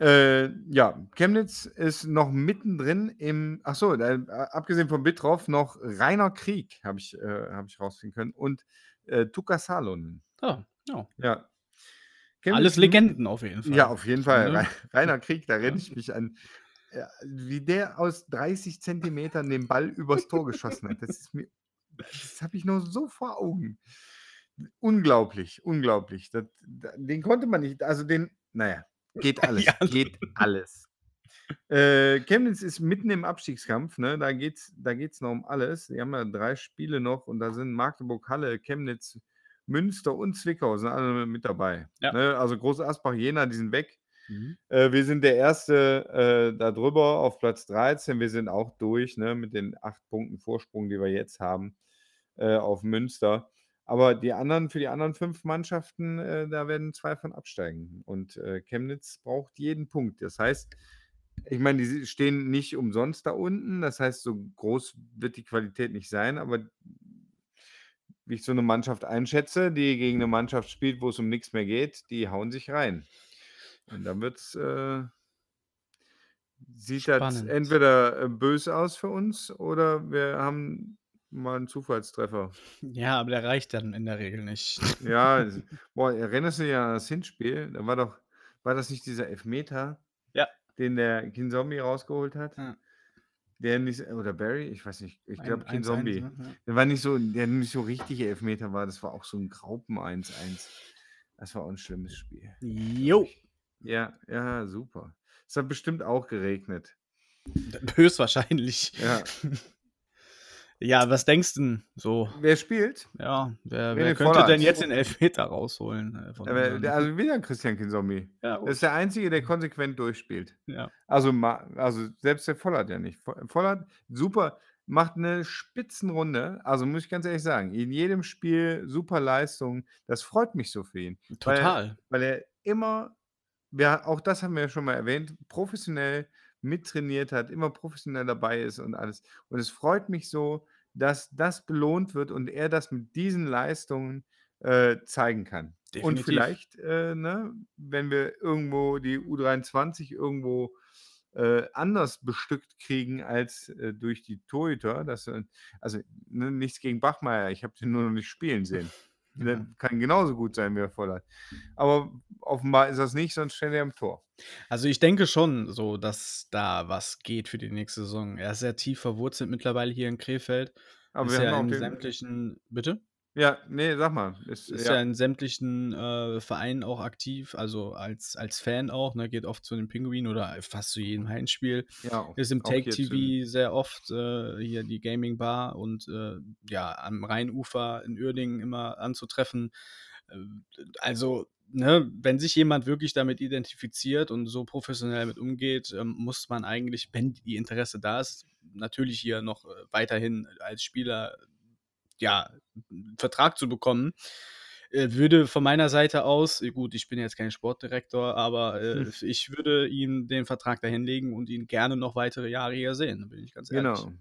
Äh, ja, Chemnitz ist noch mittendrin im, ach so, äh, abgesehen von Bitroff noch Rainer Krieg, habe ich, äh, hab ich rausfinden können, und äh, Tuka Salonen. Oh, ja. Ja. Alles Chemnitz- Legenden auf jeden Fall. Ja, auf jeden Fall. Ne? Rei- Rainer [LAUGHS] Krieg, da erinnere Ja. ich mich an, ja, wie der aus 30 Zentimetern den Ball übers Tor geschossen hat. Das ist mir, das habe ich nur so vor Augen. Unglaublich, unglaublich. Das, da- den konnte man nicht, also den, naja, geht [LAUGHS] alles, Ja. geht alles. Äh, Chemnitz ist mitten im Abstiegskampf, ne? Da geht es da geht's noch um alles. Die haben ja drei Spiele noch und da sind Magdeburg, Halle, Chemnitz, Münster und Zwickau sind alle mit dabei. Ja. Ne? Also Groß Asbach, Jena, die sind weg. Mhm. Äh, wir sind der Erste äh, da drüber auf Platz 13. Wir sind auch durch ne, mit den acht Punkten Vorsprung, die wir jetzt haben äh, auf Münster. Aber die anderen, für die anderen fünf Mannschaften, äh, da werden zwei von absteigen. Und äh, Chemnitz braucht jeden Punkt. Das heißt, ich meine, die stehen nicht umsonst da unten. Das heißt, so groß wird die Qualität nicht sein. Aber wie ich so eine Mannschaft einschätze, die gegen eine Mannschaft spielt, wo es um nichts mehr geht, die hauen sich rein. Und dann wird's, äh, sieht das Spannend. entweder äh, böse aus für uns oder wir haben mal einen Zufallstreffer. Ja, aber der reicht dann in der Regel nicht. Ja, [LAUGHS] boah, erinnerst du dich an das Hinspiel? Da war doch, war das nicht dieser Elfmeter, Ja. den der Kinzombie rausgeholt hat? Ja. Der nicht, oder Barry, ich weiß nicht, ich glaube Ein- 1-1, Kinzombie. ne? Ja. Der war nicht so, der nicht so richtige Elfmeter war, das war auch so ein Graupen 1-1. Das war auch ein schlimmes Spiel. Jo, Ja, ja, super. Es hat bestimmt auch geregnet. höchstwahrscheinlich. Ja. [LAUGHS] Ja, was denkst du denn so? Wer spielt? Ja, wer, wer könnte Volland. denn jetzt den Elfmeter rausholen? äh, unseren- der- also wieder Christian Kinzombie. ja, Das ist der Einzige, der konsequent durchspielt. ja. Also, also selbst der Vollert ja nicht. Vo- Vollert, super, macht eine Spitzenrunde. Also muss ich ganz ehrlich sagen, in jedem Spiel super Leistung. Das freut mich so für ihn. Weil- Total. Weil er immer, wir, auch das haben wir ja schon mal erwähnt, professionell mittrainiert hat, immer professionell dabei ist und alles. Und es freut mich so, dass das belohnt wird und er das mit diesen Leistungen äh, zeigen kann. Und Definitiv. vielleicht, äh, ne, wenn wir irgendwo die U23 irgendwo äh, anders bestückt kriegen als äh, durch die Torhüter, dass, also ne, nichts gegen Bachmeier, ich habe den nur noch nicht spielen sehen. [LAUGHS] Ja. kann genauso gut sein wie er Vollert. Aber offenbar ist das nicht, sonst steht er im Tor. Also ich denke schon so, dass da was geht für die nächste Saison. Er ist sehr tief verwurzelt mittlerweile hier in Krefeld. Aber ist wir ja haben in auch den, sämtlichen, bitte? Ja, nee, sag mal. Ist, Ist ja, ja, in sämtlichen äh, Vereinen auch aktiv, also als, als Fan auch, ne, geht oft zu den Pinguinen oder fast zu jedem Heimspiel. ja, auch- Ist im Take TV sehr oft äh, hier die Gaming Bar und äh, ja, am Rheinufer in Uerdingen immer anzutreffen. Äh, Also, ne, wenn sich jemand wirklich damit identifiziert und so professionell mit umgeht, ähm, muss man eigentlich, wenn die Interesse da ist, natürlich hier noch äh, weiterhin als Spieler ja, einen Vertrag zu bekommen. Äh, würde von meiner Seite aus, äh, gut, ich bin jetzt kein Sportdirektor, aber äh, Hm. ich würde ihm den Vertrag dahin legen und ihn gerne noch weitere Jahre hier sehen, da bin ich ganz ehrlich. Genau.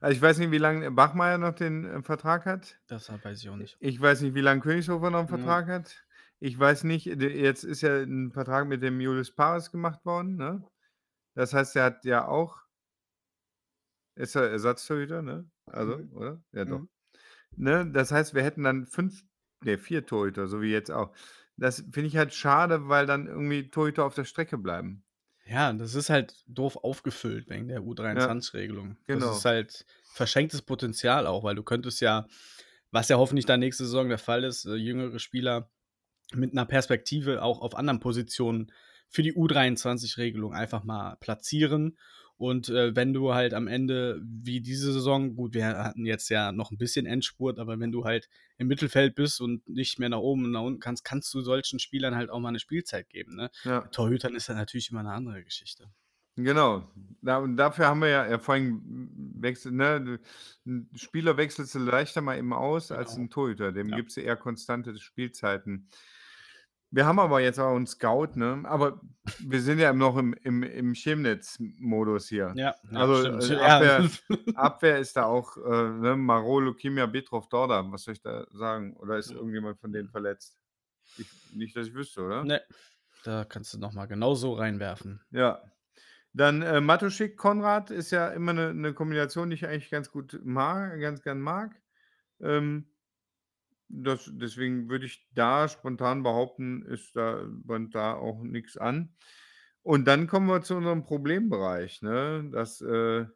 Also, ich weiß nicht, wie lange Bachmeier noch den, äh, Vertrag hat. Das weiß ich auch nicht. Ich weiß nicht, wie lange Königshofer noch 'n Ja. Vertrag hat. Ich weiß nicht, jetzt ist ja 'n Vertrag mit dem Julius Paris gemacht worden, ne? Das heißt, er hat ja auch ist er Ersatztorhüter, ne? Also, Mhm. oder? Ja, doch. Mhm. Ne, das heißt, wir hätten dann 5 ne, 4 Torhüter, so wie jetzt auch. Das finde ich halt schade, weil dann irgendwie Torhüter auf der Strecke bleiben. Ja, das ist halt doof aufgefüllt wegen der Ja, U23-Regelung. Das genau. ist halt verschenktes Potenzial auch, weil du könntest ja, was ja hoffentlich dann nächste Saison der Fall ist, äh, jüngere Spieler mit 'ner Perspektive auch auf anderen Positionen für die U23-Regelung einfach mal platzieren. Und, äh, wenn du halt am Ende wie diese Saison gut, wir hatten jetzt ja noch 'n bisschen Endspurt, aber wenn du halt im Mittelfeld bist und nicht mehr nach oben und nach unten kannst, kannst du solchen Spielern halt auch mal 'ne Spielzeit geben, ne? Ja. Torhütern ist das natürlich immer 'ne andere Geschichte. Genau. Da und dafür haben wir ja ja, vor allem ne, d 'n Spieler wechselst du leichter mal eben aus als Genau. 'n Torhüter. Dem Ja. gibst du eher konstante Spielzeiten. Wir haben aber jetzt auch 'n Scout, ne? Aber wir sind ja noch im im im Chemnitz-Modus hier. Ja, ja, Also, äh. [LAUGHS] Abwehr [LAUGHS] Abwehr ist da auch, äh, ne, Maro, Lukimia, Betrov, Dorda. Was soll ich da sagen? Oder ist irgendjemand von denen verletzt? Ich nicht, dass ich wüsste, oder? Ne, da kannst du noch mal genau so reinwerfen. Ja. Dann, äh, Matuschik, Konrad ist ja immer 'ne 'ne Kombination, die ich eigentlich ganz gut ma ganz gern mag. Ähm, das deswegen würde ich da spontan behaupten, ist da bahnt da auch nix an. Und dann kommen wir zu unserem Problembereich, ne? Das, äh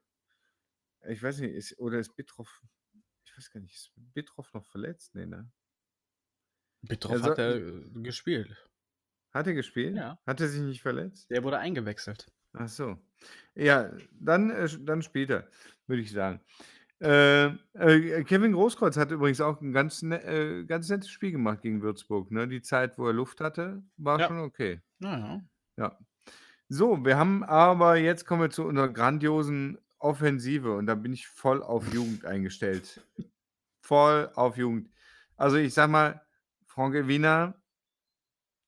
ich weiß nicht, ist oder ist Betrov ich weiß gar nicht, ist Betrov noch verletzt? Ne, ne? Betrov Also, hat er, äh, gespielt. Hat er gespielt? Ja. Hat er sich nicht verletzt? Der wurde eingewechselt. Ach so. Ja, dann äh, dann spielt er, würde ich sagen. Äh, äh, Kevin Großkreuz hat übrigens auch 'n ganz ne äh, ganz nettes Spiel gemacht gegen Würzburg, ne? Die Zeit, wo er Luft hatte, war Ja. schon okay. Ja, ja. So, wir haben aber jetzt kommen wir zu unserer grandiosen Offensive und da bin ich voll auf Jugend [LAUGHS] eingestellt. Voll auf Jugend. Also, ich sage mal, Frank Wiener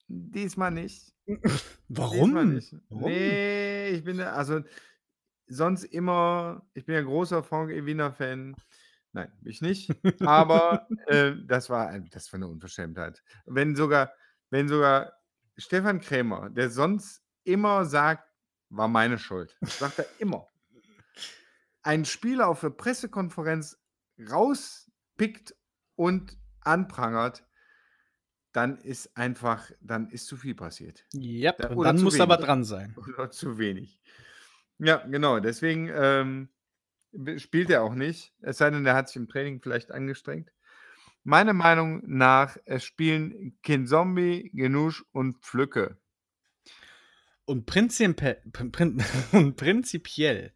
diesmal nicht. [LAUGHS] Diesmal Warum? nicht. Warum? Ne, ich bin also, sonst immer ich bin ja großer Frank Wiener Fan. Nein, ich nicht. [LAUGHS] Aber, äh, das war das war 'ne Unverschämtheit. Wenn sogar wenn sogar Stefan Krämer, der sonst immer sagt: „War meine Schuld“, sagt er immer. Einen Spieler auf der Pressekonferenz rauspickt und anprangert, dann ist einfach dann ist zu viel passiert. Jap, Da und oder dann musst du aber wenig. dran sein. Oder zu wenig. Ja, genau, deswegen, ähm, spielt er auch nicht, es sei denn, der hat sich im Training vielleicht angestrengt. Meiner Meinung nach, es spielen Kinzombie, Genusch und Pflücke. Und prinzimpe prin prin [LAUGHS] und prinzipiell,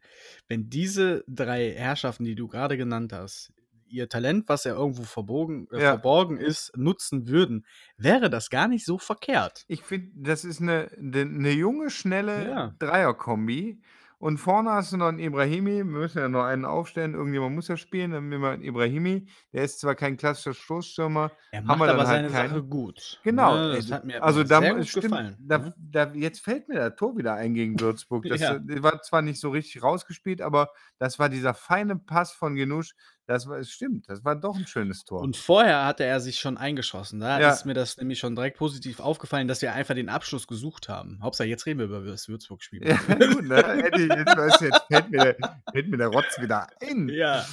wenn diese 3 Herrschaften, die du grade genannt hast, ihr Talent, was ja irgendwo verbogen äh, Ja. verborgen ist, nutzen würden, wäre das gar nicht so verkehrt. Ich finde, das ist 'ne 'ne 'ne junge, schnelle Ja. Dreierkombi und vorne hast du noch 'n Ibrahimi. Wir müssen ja noch einen aufstellen. Irgendjemand muss ja spielen, dann nehmen wir 'n Ibrahimi. Der ist zwar kein klassischer Stoßstürmer, Er macht aber halt seine Sache keinen. gut, Genau, ne? äh, Das hat mir also, da sehr gut stimmt, gefallen, da ne? da jetzt fällt mir das Tor wieder ein gegen Würzburg. [LAUGHS] Das, Ja. äh, war zwar nicht so richtig rausgespielt, aber das war dieser feine Pass von Genusch. Das war stimmt, das war doch 'n schönes Tor. Und vorher hatte er sich schon eingeschossen. Da Ja. ist mir das nämlich schon direkt positiv aufgefallen, dass wir einfach den Abschluss gesucht haben. Hauptsache, jetzt reden wir über das Würzburg-Spiel. Ja, gut, ne? Jetzt jetzt fällt mir der fällt mir der Rotz wieder ein. Ja.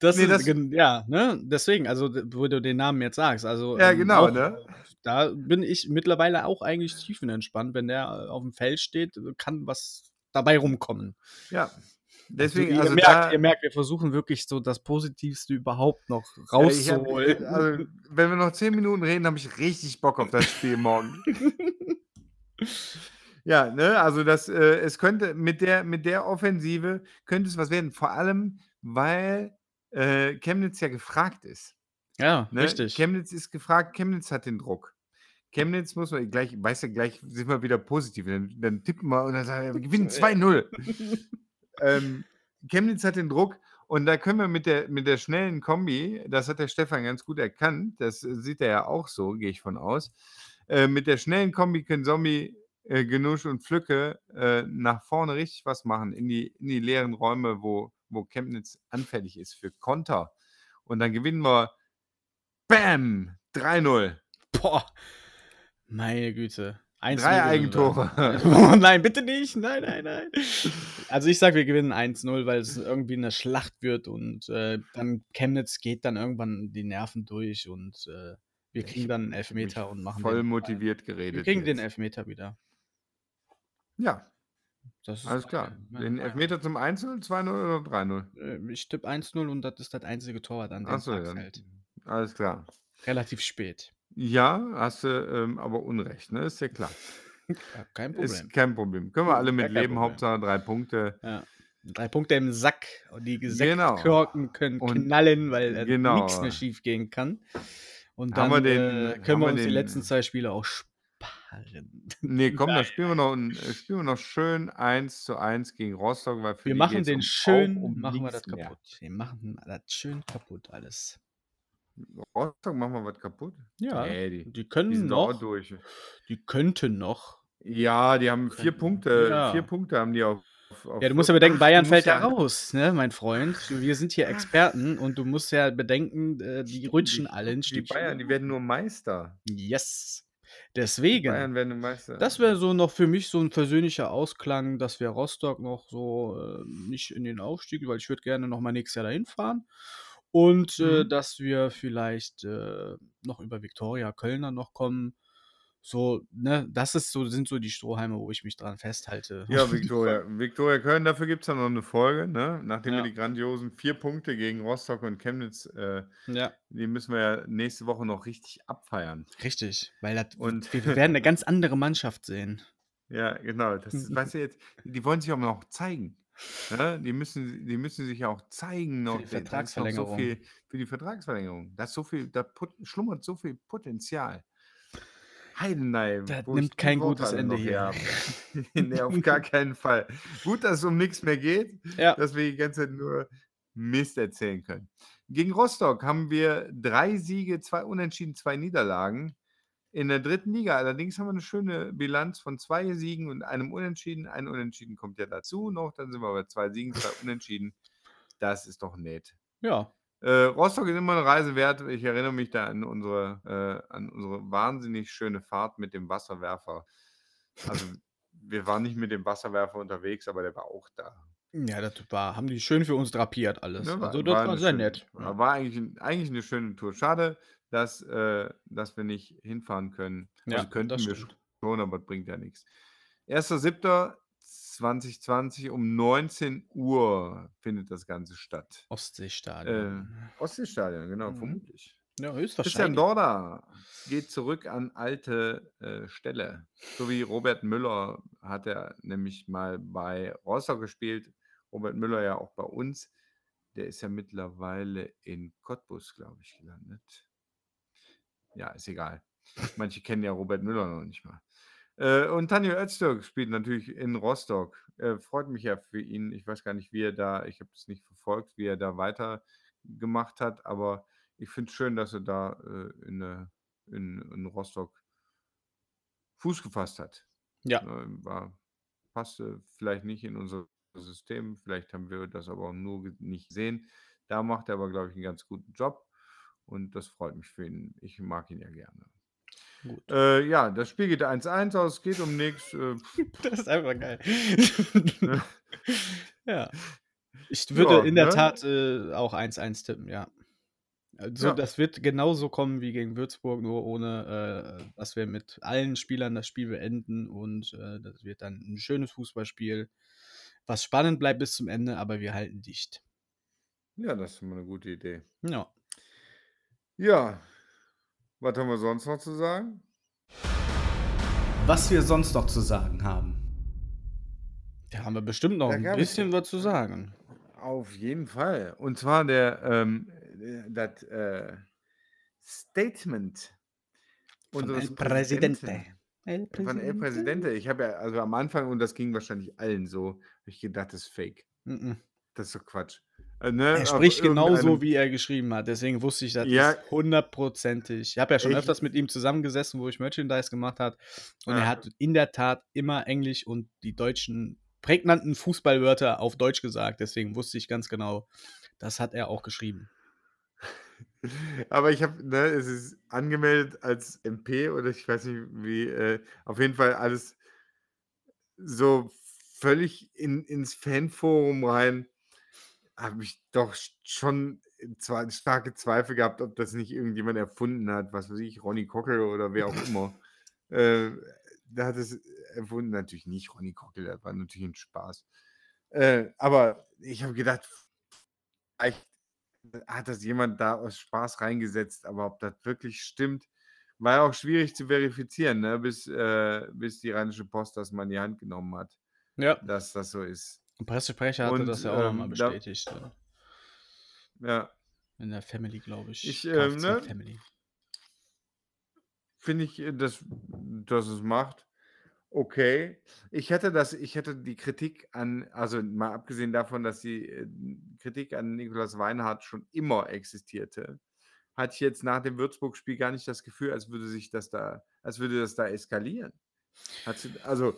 Das Ne, ist das ja, ne? Deswegen, also, wo du den Namen jetzt sagst, also, Ja, ähm, genau, auch ne? da bin ich mittlerweile auch eigentlich tiefenentspannt. Wenn der, äh, aufm Feld steht, kann was dabei rumkommen. Ja, Also, deswegen ihr also, merkt da ihr merkt, wir versuchen wirklich so das Positivste überhaupt noch ich habe rauszuholen. äh, also, wenn wir noch 10 Minuten reden, habe ich richtig Bock auf das Spiel morgen. [LAUGHS] Ja, ne, also, das, äh es könnte mit der mit der Offensive könnte es was werden, vor allem, weil, äh, Chemnitz ja gefragt ist. Ja, Ne? richtig. Chemnitz ist gefragt, Chemnitz hat den Druck. Chemnitz muss man gleich weißt du, gleich sind wir wieder positiv. Dann dann tippen wir und dann sagen wir: „Wir gewinnen 2:0.“ [LAUGHS] Ähm, Chemnitz hat den Druck und da können wir mit der mit der schnellen Kombi, das hat der Stefan ganz gut erkannt, das sieht er ja auch so, gehe ich von aus. Äh, mit der schnellen Kombi können Zombie, äh, Genusch und Pflücke, äh, nach vorne richtig was machen in die in die leeren Räume, wo wo Chemnitz anfällig ist für Konter. Und dann gewinnen wir, bam, 3-0. Boah, meine Güte. 1 Drei Eigentore. Oh [LAUGHS] nein, bitte nicht. Nein, nein, nein. Also ich sage, wir gewinnen 1-0, weil es irgendwie eine Schlacht wird und äh, dann Chemnitz geht dann irgendwann die Nerven durch und äh, wir kriegen dann einen Elfmeter und machen Voll den, motiviert Wir geredet. kriegen den jetzt. Elfmeter wieder. Ja, Das ist alles klar. Ja, Den ja. Elfmeter zum 1-0, 2-0 oder 3-0? Äh, Ich tippe 1-0 und das ist das einzige Tor, an dem Achso, ja. Alles klar. Relativ spät. Ja, hast du ähm, aber Unrecht, ne? Ist ja klar. [LAUGHS] Ja, kein Problem. Ist kein Problem. Können wir alle Gar mit leben, Problem. Hauptsache drei Punkte. Ja. Drei Punkte im Sack und die Genau. Sektkorken können Und- knallen, weil äh, genau. nichts mehr schief gehen kann. Und dann wir den- äh, können wir wir uns die den- letzten zwei Spiele auch sparen. Nee, [LAUGHS] komm, dann spielen wir noch, ein- äh, spielen wir noch schön 1 zu 1 gegen Rostock, weil für Wir die machen den schön, um machen wir das mehr. kaputt. Wir machen das schön kaputt alles. Rostock machen wir was kaputt? Ja, Nee, die, die die können sind auch noch, durch. die könnten noch. Ja, die haben vier. Punkte. Ja. Vier Punkte haben die auf. auf Ja, du musst ja bedenken, Bayern [LAUGHS] fällt ja raus, ne, mein Freund. Wir sind hier Experten und du musst ja bedenken, äh, die rutschen alle ein Die Stückchen. Bayern, die werden nur Meister. Yes. Die Deswegen. Bayern werden nur Meister. Das wäre so noch für mich so ein persönlicher Ausklang, dass wir Rostock noch so äh, nicht in den Aufstieg, weil ich würde gerne noch mal nächstes Jahr dahin fahren. Und äh, Mhm. dass wir vielleicht äh, noch über Viktoria Kölner noch kommen. So, ne, das ist so, sind so die Strohhalme, wo ich mich dran festhalte. Ja, [LAUGHS] Viktoria. Viktoria Köln, dafür gibt es dann noch eine Folge, ne? Nachdem Ja. wir die grandiosen vier Punkte gegen Rostock und Chemnitz, äh, ja, die müssen wir ja nächste Woche noch richtig abfeiern. richtig. Weil das, Und wir werden eine ganz andere Mannschaft sehen. [LAUGHS] ja, genau. Das ist, weißt du jetzt, die wollen sich auch noch zeigen. Ne? Die, müssen, die müssen sich ja auch zeigen. Noch, die Da ist noch Vertragsverlängerung. So viel, für die Vertragsverlängerung. Da, ist so viel, da put, schlummert so viel Potenzial. Heidenei. Das wo ich nimmt die kein gutes Ende noch hier. habe. [LAUGHS] nee, auf [LAUGHS] gar keinen Fall. Gut, dass es um nichts mehr geht. Ja, dass wir die ganze Zeit nur Mist erzählen können. Gegen Rostock haben wir drei Siege, zwei Unentschieden, zwei Niederlagen. In der dritten Liga allerdings haben wir eine schöne Bilanz von zwei Siegen und einem Unentschieden. Ein Unentschieden kommt ja dazu noch. Dann sind wir bei zwei Siegen, zwei [LAUGHS] Unentschieden. Das ist doch nett. ja. Äh, Rostock ist immer eine Reise wert. Ich erinnere mich da an unsere, äh, an unsere wahnsinnig schöne Fahrt mit dem Wasserwerfer. Also, wir waren nicht mit dem Wasserwerfer unterwegs, aber der war auch da. Ja, das war, haben die schön für uns drapiert alles. Ne, also das war, eine sehr schöne- nett. War, war eigentlich, eigentlich eine schöne Tour. Schade, dass, äh, dass wir nicht hinfahren können. Ja, also könnten wir stimmt. schon, aber das bringt ja nichts. 1.7.2020 um 19 Uhr findet das Ganze statt. Ostseestadion. Ostseestadion, genau, Mhm. vermutlich. ja, Christian höchstwahrscheinlich. Dorda geht zurück an alte äh, Stelle. So wie Robert Müller hat er nämlich mal bei Rostock gespielt. Robert Müller ja auch bei uns. Der ist ja mittlerweile in Cottbus, glaube ich, gelandet. Ja, ist egal. Manche kennen ja Robert Müller noch nicht mal. Äh, und Tanjo Öztürk spielt natürlich in Rostock. Äh, freut mich ja für ihn. Ich weiß gar nicht, wie er da, ich habe es nicht verfolgt, wie er da weitergemacht hat, aber ich finde es schön, dass er da äh, in, in, in Rostock Fuß gefasst hat. Ja. Ne, war, passte vielleicht nicht in unser System, vielleicht haben wir das aber auch nur nicht gesehen. Da macht er aber, glaube ich, einen ganz guten Job und das freut mich für ihn. Ich mag ihn ja gerne. Äh, ja, das Spiel geht 1-1 aus, es geht um nichts. Äh, [LAUGHS] Das ist einfach geil. Ja. [LAUGHS] Ich würde Ja, in der ne? Tat äh, auch 1-1 tippen, ja. Also Ja. das wird genauso kommen wie gegen Würzburg, nur ohne, äh, dass wir mit allen Spielern das Spiel beenden und äh, das wird dann ein schönes Fußballspiel, was spannend bleibt bis zum Ende, aber wir halten dicht. ja, das ist immer eine gute Idee. Ja. Ja, was haben wir sonst noch zu sagen? Was wir sonst noch zu sagen haben. Da haben wir bestimmt noch Da ein bisschen was zu sagen. Auf jeden Fall. Und zwar der ähm, äh, das äh, Statement Von unseres El Presidente. Präsidenten. El Von El Presidente. Ich habe ja, also am Anfang, und das ging wahrscheinlich allen so, habe ich gedacht, das ist fake. Mhm. Das ist so Quatsch. Äh, ne, Er spricht genauso, wie er geschrieben hat. Deswegen wusste ich, das Ja. ist hundertprozentig. Ich habe ja schon Ich- öfters mit ihm zusammengesessen, wo ich Merchandise gemacht habe. Und Ja. er hat in der Tat immer Englisch und die deutschen prägnanten Fußballwörter auf Deutsch gesagt. Deswegen wusste ich ganz genau, das hat er auch geschrieben. [LAUGHS] Aber ich habe, ne, es ist angemeldet als MP oder ich weiß nicht wie, äh, auf jeden Fall alles so völlig in, ins Fanforum rein. Habe ich doch schon zwar starke Zweifel gehabt, ob das nicht irgendjemand erfunden hat, was weiß ich, Ronny Kockel oder wer auch immer. äh, der hat es erfunden, natürlich nicht Ronny Kockel, das war natürlich ein Spaß. Äh, aber ich habe gedacht, vielleicht hat das jemand da aus Spaß reingesetzt, aber ob das wirklich stimmt, war ja auch schwierig zu verifizieren, ne? bis, äh, bis die Rheinische Post das mal in die Hand genommen hat, Ja. dass das so ist. Ein Pressesprecher hatte Und, das ja auch nochmal ähm, da- bestätigt. ja. Ja, In der Family, glaube ich. Ich, ähm, ne? Family. finde ich, äh, dass, dass es macht. Okay. Ich hätte das, ich hätte die Kritik an, also mal abgesehen davon, dass die äh, Kritik an Nikolaus Weinhardt schon immer existierte, hatte ich jetzt nach dem Würzburg-Spiel gar nicht das Gefühl, als würde sich das da, als würde das da eskalieren. Also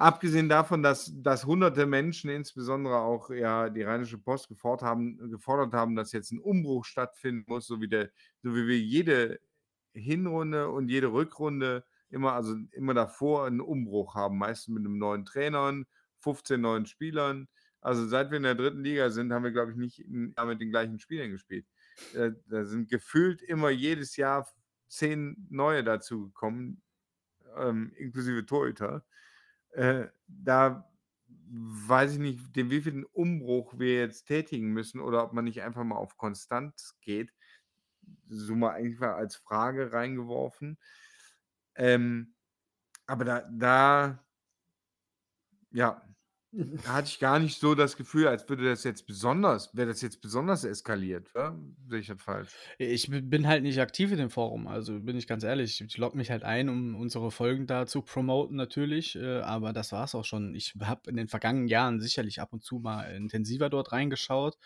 abgesehen davon, dass, dass hunderte Menschen, insbesondere auch ja die Rheinische Post, gefordert haben, gefordert haben, dass jetzt ein Umbruch stattfinden muss, so wie, der, so wie wir jede Hinrunde und jede Rückrunde immer, also immer davor einen Umbruch haben, meistens mit einem neuen Trainer, 15 neuen Spielern. Also seit wir in der dritten Liga sind, haben wir, glaube ich, nicht mit den gleichen Spielern gespielt. Da sind gefühlt immer jedes Jahr zehn neue dazu gekommen, ähm, inklusive Torhüter. Äh, da weiß ich nicht, den wievielten Umbruch wir jetzt tätigen müssen oder ob man nicht einfach mal auf Konstanz geht. So mal einfach als Frage reingeworfen. Ähm, aber da, da, ja, hatte ich gar nicht so das Gefühl, als würde das jetzt besonders, wäre das jetzt besonders eskaliert. Ja? Sehe ich das falsch? Ich bin halt nicht aktiv in dem Forum, also bin ich ganz ehrlich. Ich logge mich halt ein, um unsere Folgen da zu promoten, natürlich. Äh, aber das war's auch schon. Ich habe in den vergangenen Jahren sicherlich ab und zu mal intensiver dort reingeschaut.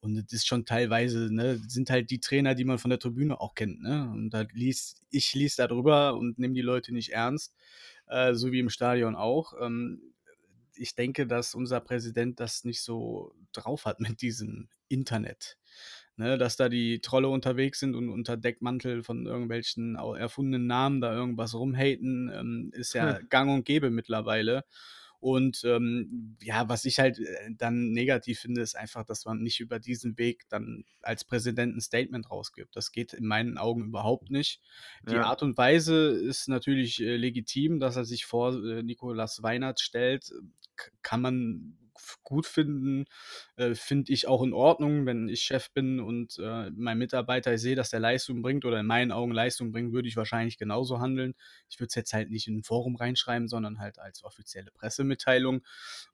Und es ist schon teilweise, ne, sind halt die Trainer, die man von der Tribüne auch kennt, ne? Und da liest, ich lies da drüber und nehme die Leute nicht ernst, äh, so wie im Stadion auch. Ähm, ich denke, dass unser Präsident das nicht so drauf hat mit diesem Internet. Ne, dass da die Trolle unterwegs sind und unter Deckmantel von irgendwelchen erfundenen Namen da irgendwas rumhaten, ähm, ist ja [LAUGHS] gang und gäbe mittlerweile. Und ähm, ja, was ich halt äh, dann negativ finde, ist einfach, dass man nicht über diesen Weg dann als Präsident ein Statement rausgibt. Das geht in meinen Augen überhaupt nicht. Die Ja. Art und Weise ist natürlich äh, legitim, dass er sich vor äh, Nikolaus Weinert stellt. Kann man gut finden, äh, finde ich auch in Ordnung, wenn ich Chef bin und äh, mein Mitarbeiter sehe, dass der Leistung bringt oder in meinen Augen Leistung bringt, würde ich wahrscheinlich genauso handeln. Ich würde es jetzt halt nicht in ein Forum reinschreiben, sondern halt als offizielle Pressemitteilung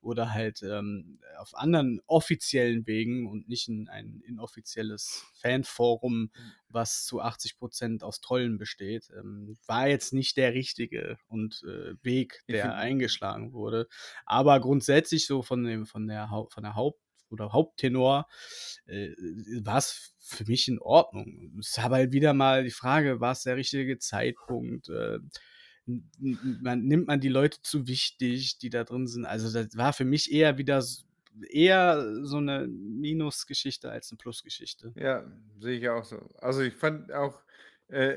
oder halt ähm, auf anderen offiziellen Wegen und nicht in ein inoffizielles Fanforum, was zu 80 Prozent aus Trollen besteht. Ähm, war jetzt nicht der richtige und äh, Weg, der eingeschlagen wurde. Aber grundsätzlich so von dem, von der, von der Haupt- oder Haupttenor äh, war es für mich in Ordnung. Es aber halt wieder mal die Frage, war es der richtige Zeitpunkt? Äh, man, nimmt man die Leute zu wichtig, die da drin sind? Also das war für mich eher wieder eher so eine Minusgeschichte als eine Plusgeschichte. Ja, sehe ich auch so. Also ich fand auch, äh,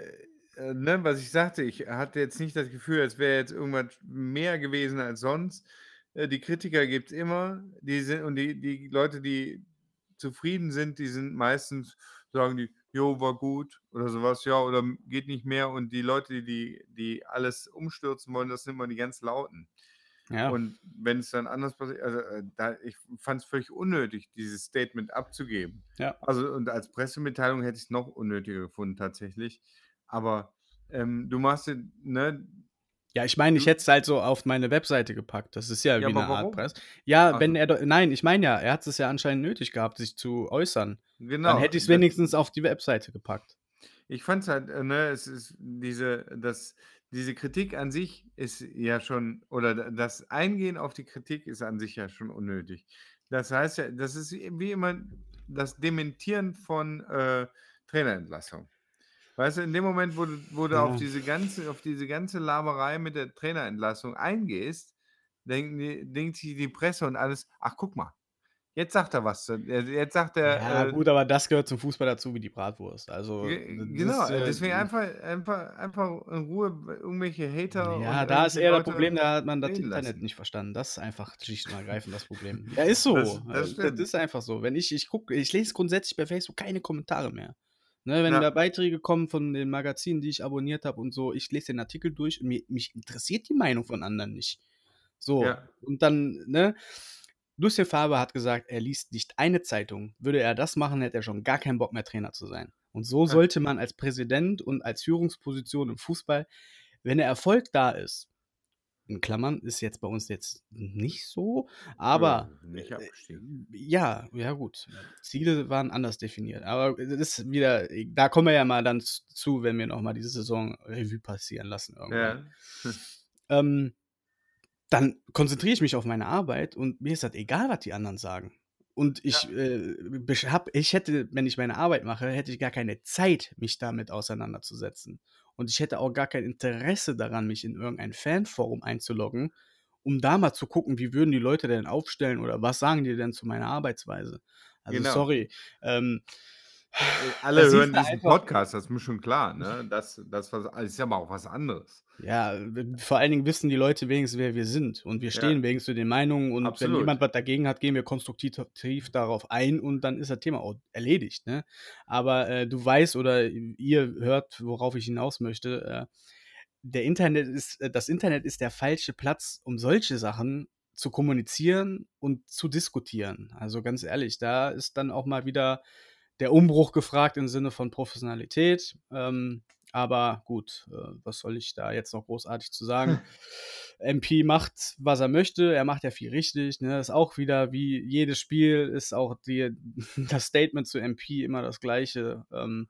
äh, ne, was ich sagte, ich hatte jetzt nicht das Gefühl, als wäre jetzt irgendwas mehr gewesen als sonst. Äh, die Kritiker gibt es immer, die sind, und die, die Leute, die zufrieden sind, die sind meistens, sagen die, jo, war gut oder sowas, ja, oder geht nicht mehr. Und die Leute, die, die alles umstürzen wollen, das sind immer die ganz lauten. Ja, Und wenn es dann anders passiert, also äh, da, ich fand es völlig unnötig, dieses Statement abzugeben. Ja. Also und als Pressemitteilung hätte ich es noch unnötiger gefunden tatsächlich. Aber ähm, du machst, ne? Ja, ich meine, ich Du- hätte es halt so auf meine Webseite gepackt. Das ist ja, Ja, wie eine Art? Press. Ja, Ach wenn er nein, ich meine ja, er hat es ja anscheinend nötig gehabt, sich zu äußern. Genau. Dann hätte ich es wenigstens auf die Webseite gepackt. Ich fand es halt, äh, ne, es ist diese, das, diese Kritik an sich ist ja schon, oder da- das Eingehen auf die Kritik ist an sich ja schon unnötig. Das heißt ja, das ist wie immer das Dementieren von äh, Trainerentlassung. Weißt du, in dem Moment, wo du, wo du Ja. auf diese ganze, auf diese ganze Laberei mit der Trainerentlassung eingehst, denken die denkt sich die Presse und alles: „Ach, guck mal, jetzt sagt er was. Jetzt sagt er, Ja, äh“ gut, aber das gehört zum Fußball dazu wie die Bratwurst. Also, das genau, ist, äh, deswegen einfach einfach einfach in Ruhe irgendwelche Hater Ja, da ist eher das Leute Problem, da hat man das Internet lassen. nicht verstanden. Das ist einfach schlicht und ergreifend das Problem. [LAUGHS] Ja, ist so. Das äh, das Das stimmt. ist einfach so. Wenn ich ich gucke ich lese grundsätzlich bei Facebook keine Kommentare mehr. Ne, wenn Ja. da Beiträge kommen von den Magazinen, die ich abonniert habe und so, ich lese den Artikel durch und mir mich interessiert die Meinung von anderen nicht. So, Ja. und dann, ne? Lucien Favre hat gesagt, er liest nicht eine Zeitung. Würde er das machen, hätte er schon gar keinen Bock mehr Trainer zu sein. Und so sollte man als Präsident und als Führungsposition im Fußball, wenn der Erfolg da ist, in Klammern, ist jetzt bei uns jetzt nicht so, aber Ja, äh, ja, ja gut. Ziele waren anders definiert. Aber das ist wieder, da kommen wir ja mal dann zu, wenn wir nochmal diese Saison Revue passieren lassen irgendwann. Ja. [LAUGHS] Ähm, dann konzentriere ich mich auf meine Arbeit und mir ist das egal, was die anderen sagen. Und ich, äh, besch- hab, ich hätte, wenn ich meine Arbeit mache, hätte ich gar keine Zeit, mich damit auseinanderzusetzen. Und ich hätte auch gar kein Interesse daran, mich in irgendein Fanforum einzuloggen, um da mal zu gucken, wie würden die Leute denn aufstellen oder was sagen die denn zu meiner Arbeitsweise. Also Genau. sorry. Ähm, Äh, Alle da siehst hören diesen Podcast, das ist mir schon klar, ne? Das das was ist ja aber auch was anderes. Ja, vor allen Dingen wissen die Leute wenigstens, wer wir sind. Und wir Ja. stehen wenigstens zu den Meinungen. Und Absolut. wenn jemand was dagegen hat, gehen wir konstruktiv darauf ein und dann ist das Thema auch erledigt. Ne? Aber äh, du weißt oder ihr hört, worauf ich hinaus möchte. Äh, der Internet ist, äh, das Internet ist der falsche Platz, um solche Sachen zu kommunizieren und zu diskutieren. Also ganz ehrlich, da ist dann auch mal wieder der Umbruch gefragt im Sinne von Professionalität. Ähm, aber gut, äh, was soll ich da jetzt noch großartig zu sagen? [LAUGHS] MP macht, was er möchte. Er macht ja viel richtig. Ne? Ist auch wieder wie jedes Spiel, ist auch die, [LAUGHS] das Statement zu MP immer das gleiche. Ähm,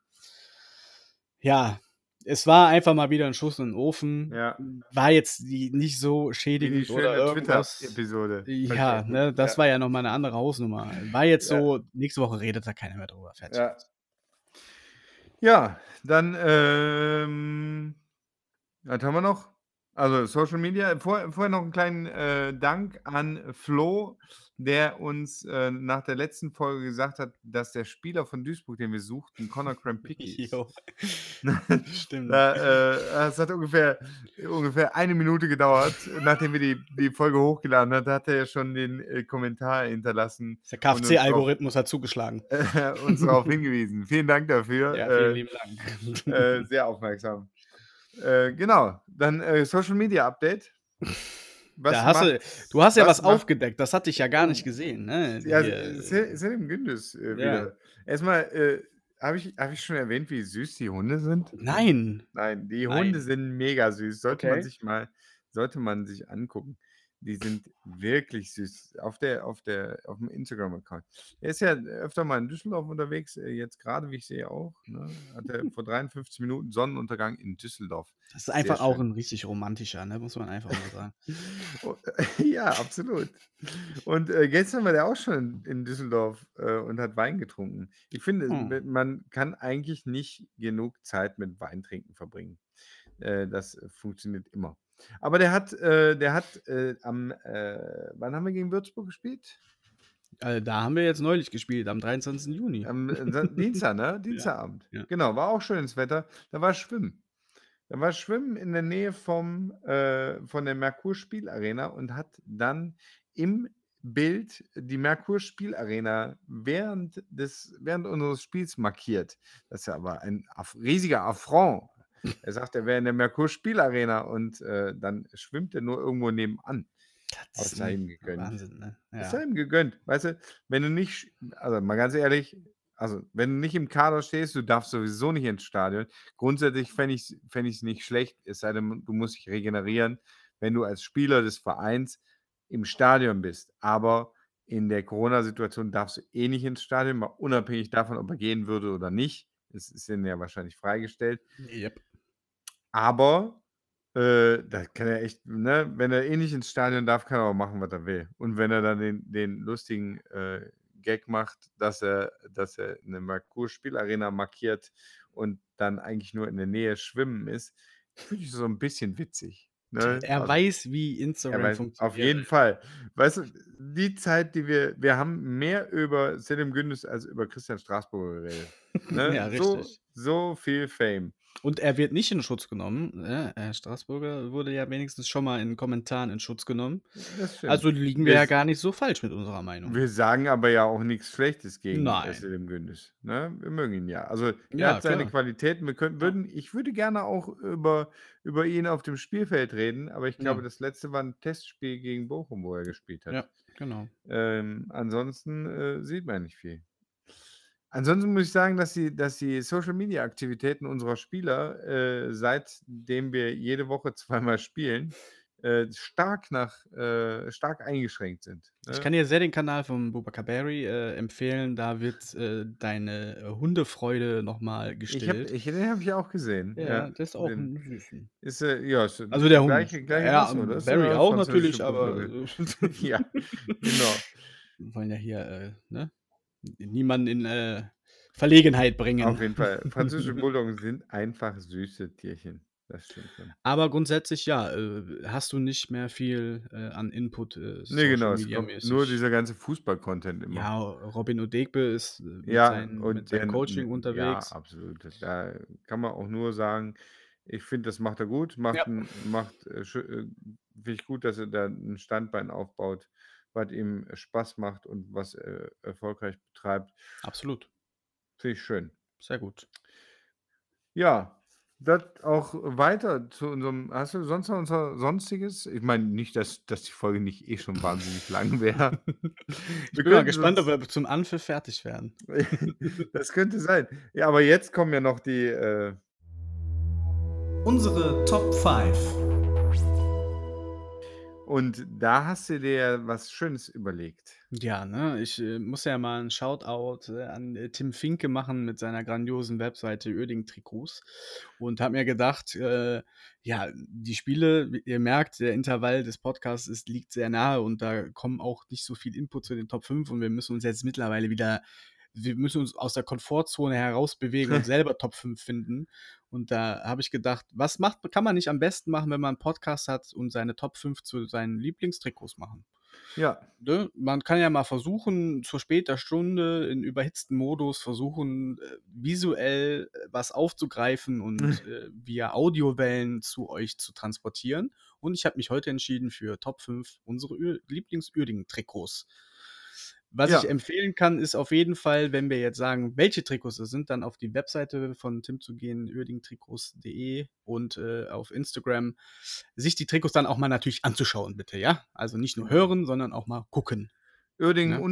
ja, es war einfach mal wieder ein Schuss in den Ofen. Ja. War jetzt nicht so Wie die schädigend oder irgendwas. Twitter-Episode. Ja, ne, das ja. war ja nochmal eine andere Hausnummer. War jetzt Ja. so, nächste Woche redet da keiner mehr drüber. Fertig. Ja. Ja, dann, ähm, was haben wir noch? Also Social Media. Vor, vorher noch einen kleinen äh, Dank an Flo, der uns äh, nach der letzten Folge gesagt hat, dass der Spieler von Duisburg, den wir suchten, Conor Crampicki [LAUGHS] ist. Jo. [LAUGHS] Stimmt. Da, äh, es hat ungefähr, ungefähr eine Minute gedauert, nachdem wir die, die Folge hochgeladen haben, hat er ja schon den äh, Kommentar hinterlassen, Der KFC-Algorithmus hat zugeschlagen. äh, [LAUGHS] uns darauf hingewiesen. Vielen Dank dafür. Ja, äh, vielen lieben Dank. äh, sehr aufmerksam. Äh, genau, dann äh, Social Media Update. Hast du, du hast ja was was aufgedeckt, das hatte ich ja gar nicht gesehen. Ne? Ja, Se- Selim Gündüz äh, Ja. wieder. Erstmal, äh, habe ich, hab ich schon erwähnt, wie süß die Hunde sind? nein. Nein, die Nein. Hunde sind mega süß. Sollte man Okay. sich mal, sollte man sich angucken. Die sind wirklich süß. Auf der, auf der, auf dem Instagram-Account. Er ist ja öfter mal in Düsseldorf unterwegs, äh, jetzt gerade, wie ich sehe, auch. Ne? Hat er [LAUGHS] vor 53 Minuten Sonnenuntergang in Düsseldorf. Das ist einfach auch ein richtig romantischer, ne? muss man einfach mal sagen. [LAUGHS] Oh, [LAUGHS] ja, absolut. Und äh, gestern war der auch schon in, Düsseldorf äh, und hat Wein getrunken. Ich finde, Hm. man kann eigentlich nicht genug Zeit mit Weintrinken verbringen. Äh, das äh, funktioniert immer. Aber der hat, äh, der hat äh, am, äh, wann haben wir gegen Würzburg gespielt? Also, da haben wir jetzt neulich gespielt, am 23. Juni. Am äh, [LAUGHS] Dienstag, ne? Dienstagabend. ja. Genau, war auch schönes Wetter. Da war Schwimmen. Da war Schwimmen in der Nähe vom, äh, von der Merkur Spielarena und hat dann im Bild die Merkur Spielarena während, des, während unseres Spiels markiert. Das ist ja aber ein riesiger Affront. Er sagt, er wäre in der Merkur Spielarena und äh, dann schwimmt er nur irgendwo nebenan. Das sei ihm gegönnt. Wahnsinn, ne? Ist Ja. ja ihm gegönnt. Weißt du, wenn du nicht, also mal ganz ehrlich, also wenn du nicht im Kader stehst, du darfst sowieso nicht ins Stadion. Grundsätzlich fände ich es fänd ich's nicht schlecht, es sei denn, du musst dich regenerieren, wenn du als Spieler des Vereins im Stadion bist. Aber in der Corona-Situation darfst du eh nicht ins Stadion, mal unabhängig davon, ob er gehen würde oder nicht. Es ist ihnen ja wahrscheinlich freigestellt. Yep. Aber äh, da kann er echt, ne, wenn er eh nicht ins Stadion darf, kann er auch machen, was er will. Und wenn er dann den, den lustigen äh, Gag macht, dass er, dass er eine Merkur-Spielarena markiert und dann eigentlich nur in der Nähe schwimmen ist, finde ich so ein bisschen witzig. Ne? Er Also, weiß, wie Instagram weiß auf funktioniert. jeden Fall. Weißt du, die Zeit, die wir wir haben mehr über Selim Gündüz als über Christian Straßburger geredet, [LAUGHS] ne? Ja, So richtig. so viel Fame. Und er wird nicht in Schutz genommen, ne? Herr Straßburger wurde ja wenigstens schon mal in Kommentaren in Schutz genommen. Also liegen wir Wir ja gar nicht so falsch mit unserer Meinung. wir sagen aber ja auch nix Schlechtes gegen, äh. Selim Gündüz, ne? Wir mögen ihn ja. Also, er Ja, hat seine klar. Qualitäten. Wir könnten Ja. würden ich würde gerne auch über über ihn auf dem Spielfeld reden, aber ich glaube, Ja. das letzte war 'n Testspiel gegen Bochum, wo er gespielt hat. Ja, genau. Ähm, ansonsten, äh, sieht man nicht viel. Ansonsten muss ich sagen, dass die dass die Social-Media-Aktivitäten unserer Spieler, äh, seitdem wir jede Woche [LAUGHS] zweimal spielen, äh, stark nach äh, stark eingeschränkt sind, Ich ne? kann dir sehr den Kanal von Boubacar Berry, äh, empfehlen. Da wird, äh, deine, äh, Hundefreude noch mal Ich habe gestillt. ich den habe ich auch gesehen, Ja, ja. der ist auch Den 'n Süßen. ist, äh ja, ist Also, der Hund. gleiche gleiche Ja, Rasse, oder? Sogar auch natürlich, aber, [LAUGHS] Ja, genau. [LAUGHS] Wir wollen ja hier, äh, ne, niemanden in, äh, Verlegenheit bringen. Auf jeden Fall. [LAUGHS] Französische Bulldoggen sind einfach süße Tierchen. Das stimmt schon. Aber grundsätzlich ja, äh, hast du nicht mehr viel, äh, an Input, äh, Ne, Social genau, nur dieser ganze Fußball-Content immer. Ja, Robin Udegbe ist, äh, mit Ja, seinen mit seinem der Coaching ja, unterwegs. absolut. Da kann man auch nur sagen, ich finde, das macht er gut, macht Ja. macht, äh, äh, finde ich gut, dass er da 'n Standbein aufbaut, was ihm Spaß macht und was er erfolgreich betreibt. Absolut. Finde ich schön. Sehr gut. Ja, das auch weiter zu unserem hast du sonst noch unser Sonstiges? Ich meine nicht, dass dass die Folge nicht eh schon wahnsinnig lang wäre. [LAUGHS] Ich Wir bin mal könnten gespannt, ob wir zum Anpfiff fertig werden. [LAUGHS] Das könnte sein. Ja, aber jetzt kommen ja noch die, äh Unsere Top 5. Und da hast du dir was Schönes überlegt. Ja, ne, ich, äh, muss ja mal 'n Shoutout, äh, an, äh, Tim Finke machen mit seiner grandiosen Webseite Uerdingen Trikots und habe mir gedacht, äh, ja, die Spiele, ihr merkt, der Intervall des Podcasts ist liegt sehr nahe und da kommen auch nicht so viel Input zu den Top 5 und wir müssen uns jetzt mittlerweile wieder wir müssen uns aus der Komfortzone herausbewegen und [LAUGHS] selber Top 5 finden. Und da habe ich gedacht, was macht kann man nicht am besten machen, wenn man 'n Podcast hat und seine Top 5 zu seinen Lieblingstrikots machen? Ja. Ne? Man kann ja mal versuchen, zur später Stunde in überhitzten Modus versuchen, äh, visuell, äh, was aufzugreifen und, [LAUGHS] äh, via Audiowellen zu euch zu transportieren. Und ich habe mich heute entschieden für Top 5 unsere Lieblings-Uerdingen-Trikots. Was ich Ja. empfehlen kann, ist auf jeden Fall, wenn wir jetzt sagen, welche Trikots es sind, dann auf die Webseite von Tim zu gehen, uerdingtrikots.de und, äh, auf Instagram sich die Trikots dann auch mal natürlich anzuschauen bitte, ja? Also, nicht nur hören, sondern auch mal gucken. Uerdingen Ne?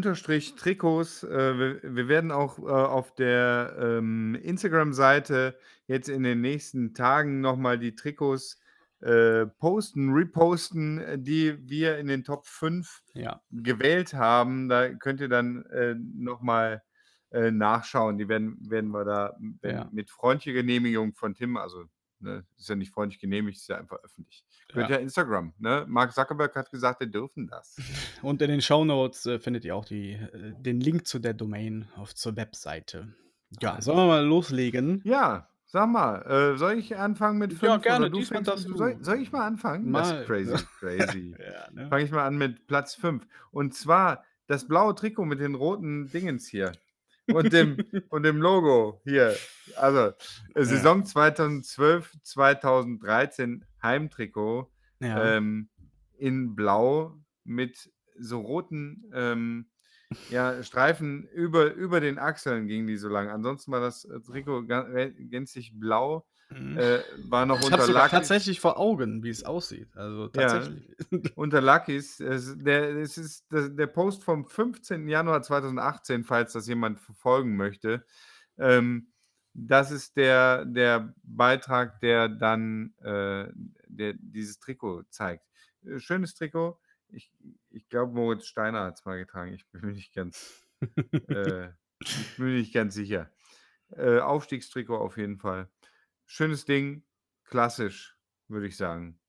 Äh, wir wir werden auch, äh, auf der, ähm, Instagram-Seite jetzt in den nächsten Tagen noch mal die Trikots, äh, posten, reposten, äh, die wir in den Top 5 Ja. gewählt haben. Da könnt ihr dann, äh, noch mal, äh, nachschauen. Die werden werden wir da, Ja. mit freundlicher Genehmigung von Tim also, ne, ist ja nicht freundlich genehmigt, ist ja einfach öffentlich. Könnt Ja. ja Instagram, ne? Mark Zuckerberg hat gesagt, wir dürfen das. [LAUGHS] Und in den Shownotes, äh, findet ihr auch die äh, den Link zu der Domain auf zur Webseite. Ja, sollen wir mal loslegen? Ja, sag mal, äh, soll ich anfangen mit 5 Ja, gerne, du diesmal darfst du. soll soll ich mal anfangen? Das Mal. ist crazy, crazy. [LAUGHS] Ja, ne? Fange ich mal an mit Platz 5. Und zwar das blaue Trikot mit den roten Dingens hier und dem [LAUGHS] und dem Logo hier. Also, äh, Ja. Saison 2012, 2013 Heimtrikot, Ja. ähm, in Blau mit so roten, ähm, ja, Streifen über über den Achseln gingen die so lang. Ansonsten war das, äh, Trikot äh, gänzlich blau, Mhm. äh, war noch Ich unter Lucky tatsächlich vor Augen, wie es aussieht. Also, Ja, tatsächlich. [LAUGHS] unter Luckys. Es der es ist der der Post vom 15. Januar 2018, falls das jemand verfolgen möchte. Ähm, das ist der der Beitrag, der dann, äh, der dieses Trikot zeigt. Äh, schönes Trikot. Ich ich glaube, Moritz Steiner hat's mal getragen. Ich bin mir nicht ganz äh, bin nicht ganz sicher. Äh, Aufstiegstrikot auf jeden Fall. Schönes Ding, klassisch, würde ich sagen.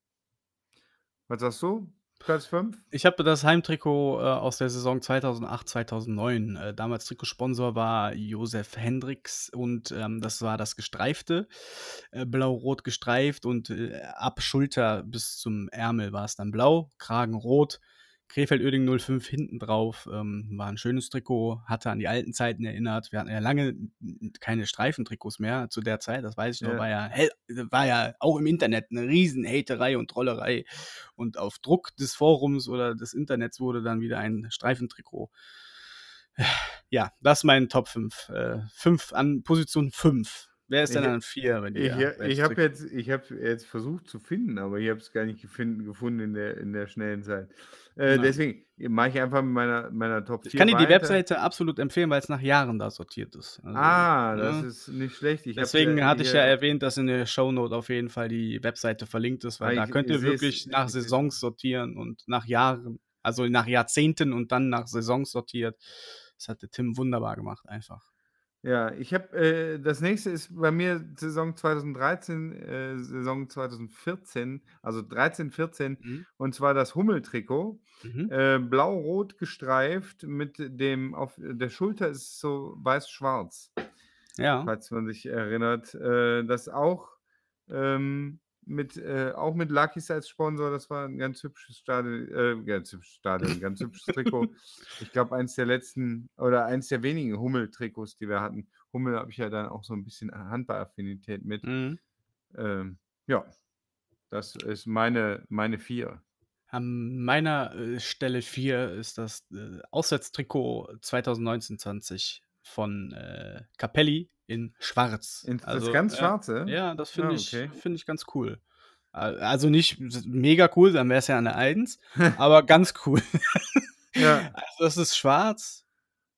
Was sagst du? Platz 5? Ich habe das Heimtrikot äh, aus der Saison 2008, 2009. Äh, damals Trikotsponsor war Josef Hendricks und ähm, das war das gestreifte, äh, blau-rot gestreift und äh, ab Schulter bis zum Ärmel war es dann blau, Kragen rot. Krefeld-Oerding 05 hinten drauf. Ähm, war ein schönes Trikot, hatte an die alten Zeiten erinnert. Wir hatten ja lange keine Streifentrikots mehr zu der Zeit, das weiß ich noch. Ja. War ja, hell, war ja auch im Internet eine riesen Haterei und Trollerei. Und auf Druck des Forums oder des Internets wurde dann wieder ein Streifentrikot. Ja, das ist mein Top 5. Äh, 5 an Position 5. Wer ist denn an 4 bei Ich, ich habe jetzt, ich hab jetzt versucht zu finden, aber ich habe es gar nicht gefunden, gefunden in, der, in der schnellen Zeit. Äh, deswegen mache ich einfach mit meiner, meiner Top 4 Ich kann dir die weiter. Webseite absolut empfehlen, weil es nach Jahren da sortiert ist. Also, Ah, das ne? ist nicht schlecht. Ich Deswegen ja hatte ich ja erwähnt, dass in der Shownote auf jeden Fall die Webseite verlinkt ist, weil Ah, da ich- könnt ihr wirklich nach. Saisons sortieren und nach Jahren, also nach Jahrzehnten und dann nach Saisons sortiert. Das hat der Tim wunderbar gemacht, einfach. Ja, ich habe, äh, das nächste ist bei mir Saison 2013, äh, Saison 2014, also 13, 14, Mhm. und zwar das Hummel-Trikot. Mhm. Äh, blau-rot gestreift mit dem, auf der Schulter ist so weiß-schwarz, Ja. falls man sich erinnert. Äh, das auch ähm, mit, äh, auch mit Lucky's als Sponsor, das war ein ganz hübsches Stadion, äh, ganz hübsches Stadion, ein ganz hübsches Trikot. Ich glaube, eins der letzten oder eins der wenigen Hummel-Trikots, die wir hatten. Hummel habe ich ja dann auch so ein bisschen Handballaffinität mit. Mhm. Ähm, ja, das ist meine, meine vier. An meiner äh, Stelle 4 ist das äh, Auswärtstrikot 2019-20 von äh, Capelli in Schwarz. In, das Also, ganz ja, schwarze? Ja, das finde ich, okay. find ich ganz cool. Al- Also nicht mega cool, dann wäre es ja eine 1, [LAUGHS] aber ganz cool. Ja. [LAUGHS] Also das ist schwarz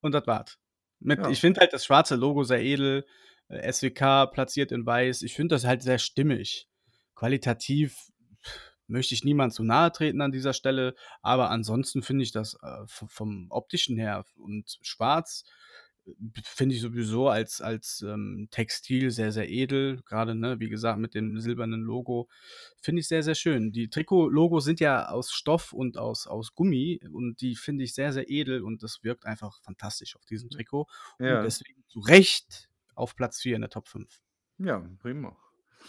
und das war's. Mit, Ja. Ich finde halt das schwarze Logo sehr edel. äh, SWK platziert in weiß. Ich finde das halt sehr stimmig. Qualitativ möchte ich niemand zu nahe treten an dieser Stelle, aber ansonsten finde ich das äh, vom optischen her und schwarz äh, finde ich sowieso als, als ähm, Textil sehr, sehr edel. Gerade, ne, wie gesagt, mit dem silbernen Logo. Finde ich sehr, sehr schön. Die Trikot-Logos sind ja aus Stoff und aus, aus Gummi und die finde ich sehr, sehr edel und das wirkt einfach fantastisch auf diesem Trikot. Ja. Und deswegen zu Recht auf Platz 4 in der Top 5. Ja, prima.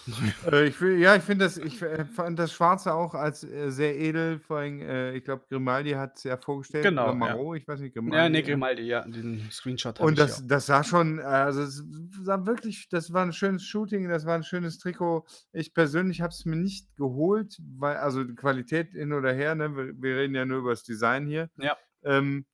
[LAUGHS] äh, ich will, ja, ich finde das, ich äh, fand das Schwarze auch als äh, sehr edel, vor allem, äh, ich glaube, Grimaldi hat es ja vorgestellt, Genau, oder ja. Marot, ich weiß nicht, Grimaldi. Ja, nee, ja. Grimaldi, ja, den Screenshot Und ich das, ja. das sah schon, also es sah wirklich, das war ein schönes Shooting, das war ein schönes Trikot. Ich persönlich habe es mir nicht geholt, weil, also die Qualität hin oder her, ne? wir, wir reden ja nur über das Design hier. Ja. Ähm,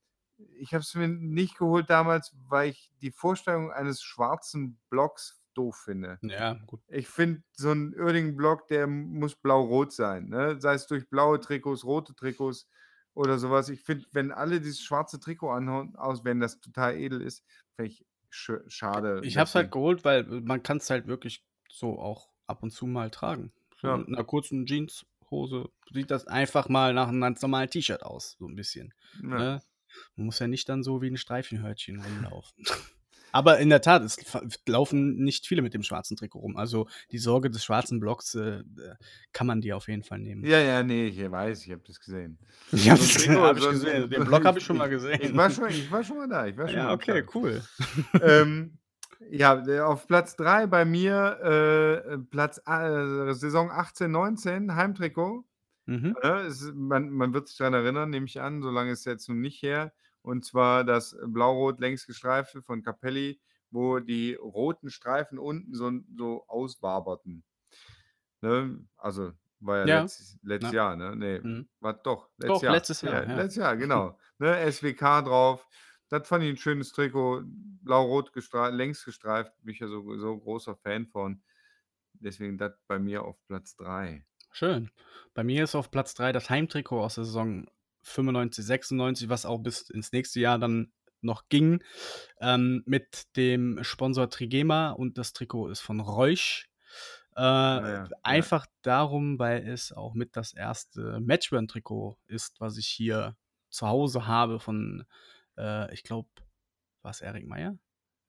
ich habe es mir nicht geholt damals, weil ich die Vorstellung eines schwarzen Blocks doof finde. Ja, gut. Ich finde, so ein Oerding-Block, der muss blau-rot sein. Ne? Sei es durch blaue Trikots, rote Trikots oder sowas. Ich finde, wenn alle dieses schwarze Trikot anhauen, aus, wenn das total edel ist, finde ich sch schade. Ich habe es halt geholt, weil man kann es halt wirklich so auch ab und zu mal tragen. So Ja. mit einer kurzen Jeanshose sieht das einfach mal nach einem ganz normalen T-Shirt aus, so ein bisschen. Ja. Ne? Man muss ja nicht dann so wie ein Streifenhörtchen rumlaufen. [LAUGHS] Aber in der Tat, es laufen nicht viele mit dem schwarzen Trikot rum. Also die Sorge des schwarzen Blocks äh, äh, kann man dir auf jeden Fall nehmen. Ja, ja, nee, ich weiß, ich habe das gesehen. [LAUGHS] Ich habe Trikot, hab ich gesehen. Den Block habe ich schon mal [LAUGHS] Ich gesehen. war schon, ich war schon mal da. Ich war schon mal [LAUGHS] ja, am okay, Start. cool. ähm, ja, der- auf Platz 3 bei mir, äh, Platz äh, Saison 18, 19, Heimtrikot. Mhm. Es, man, man wird sich daran erinnern, nehme ich an, solange ist es jetzt noch nicht her. Und zwar das blau-rot längs gestreifte von Capelli, wo die roten Streifen unten so, so auswaberten. Ne? Also war ja, Ja. letztes, letztes Ja. Jahr, ne? Nee, Mhm. war doch, letztes Doch, Jahr. letztes Jahr, ja. Letztes Jahr, [LAUGHS] genau. ne? SWK drauf. Das fand ich ein schönes Trikot, blau-rot gestreift, längs gestreift, bin ich ja so, so großer Fan von. Deswegen das bei mir auf Platz 3. Schön. Bei mir ist auf Platz 3 das Heimtrikot aus der Saison 95, 96, was auch bis ins nächste Jahr dann noch ging, ähm, mit dem Sponsor Trigema und das Trikot ist von Reusch. Äh, ja, ja. einfach darum, weil es auch mit das erste Matchburn-Trikot ist, was ich hier zu Hause habe von, äh, ich glaube, war es Erik Meyer?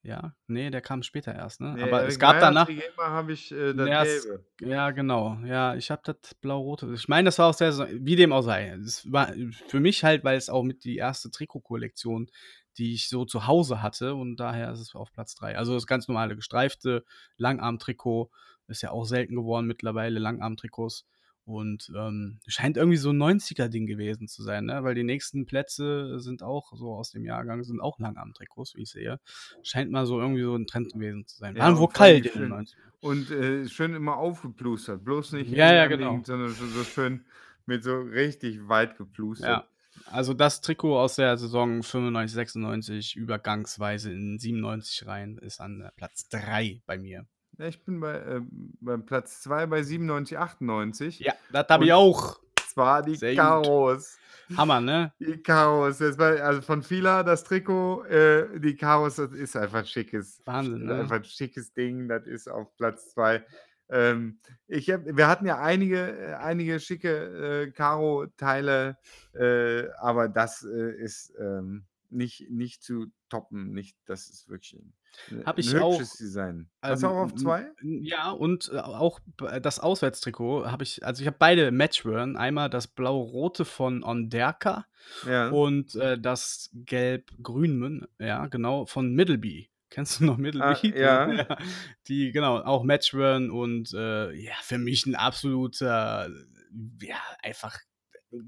Ja? Ne, der kam später erst, ne? Ne, Aber es Erik gab danach habe ich, äh, das Ja, es Gelbe. ja, genau. Ja, ich habe das blau-rote ich meine, das war aus der Saison wie dem auch sei. Es war für mich halt, weil es auch mit die erste Trikotkollektion, die ich so zu Hause hatte und daher ist es auf Platz 3. Also, das ganz normale gestreifte Langarmtrikot ist ja auch selten geworden mittlerweile, Langarmtrikots. Und, ähm, scheint irgendwie so 'n 90er Ding gewesen zu sein, ne? Weil die nächsten Plätze sind auch so aus dem Jahrgang sind auch Langarmtrikots, wie ich sehe. Scheint mal so irgendwie so 'n Trend gewesen zu sein. Ja, Waren wohl kalt in den schön 90ern. und, äh, schön immer aufgeplustert. Bloß nicht Ja, ja, genau. sondern so so schön mit so richtig weit geplustert. Ja. Also, das Trikot aus der Saison 95, 96 übergangsweise in 97 rein ist an, äh, Platz 3 bei mir. Ja, ich bin bei, ähm beim Platz 2 bei 97, 98. Ja, das habe ich auch. zwar die Sehr gut. Karos. Hammer, ne? Die Karos. Also von Fila das Trikot, äh, die Karos, das ist einfach 'n schickes Wahnsinn, ne? einfach 'n schickes Ding. Das ist auf Platz 2. Ähm, ich habe wir hatten ja einige äh, einige schicke, äh, Karo-Teile, äh, aber das, äh, ist, ähm, nicht nicht zu toppen. Nicht das ist wirklich 'n 'n Habe ich hübsches auch, Design. Hast du auch auf ähm, 2? n ja, und, äh, auch b das Auswärtstrikot habe ich also, ich habe beide Matchworn. Einmal das blau-rote von Onderka Ja. und, äh, das gelb-grün, ja, genau, von Middleby. Kennst du noch Ah, Middleby? [LAUGHS] ja. Ja, die genau, auch Matchworn und, äh, ja, für mich 'n absoluter ja, einfach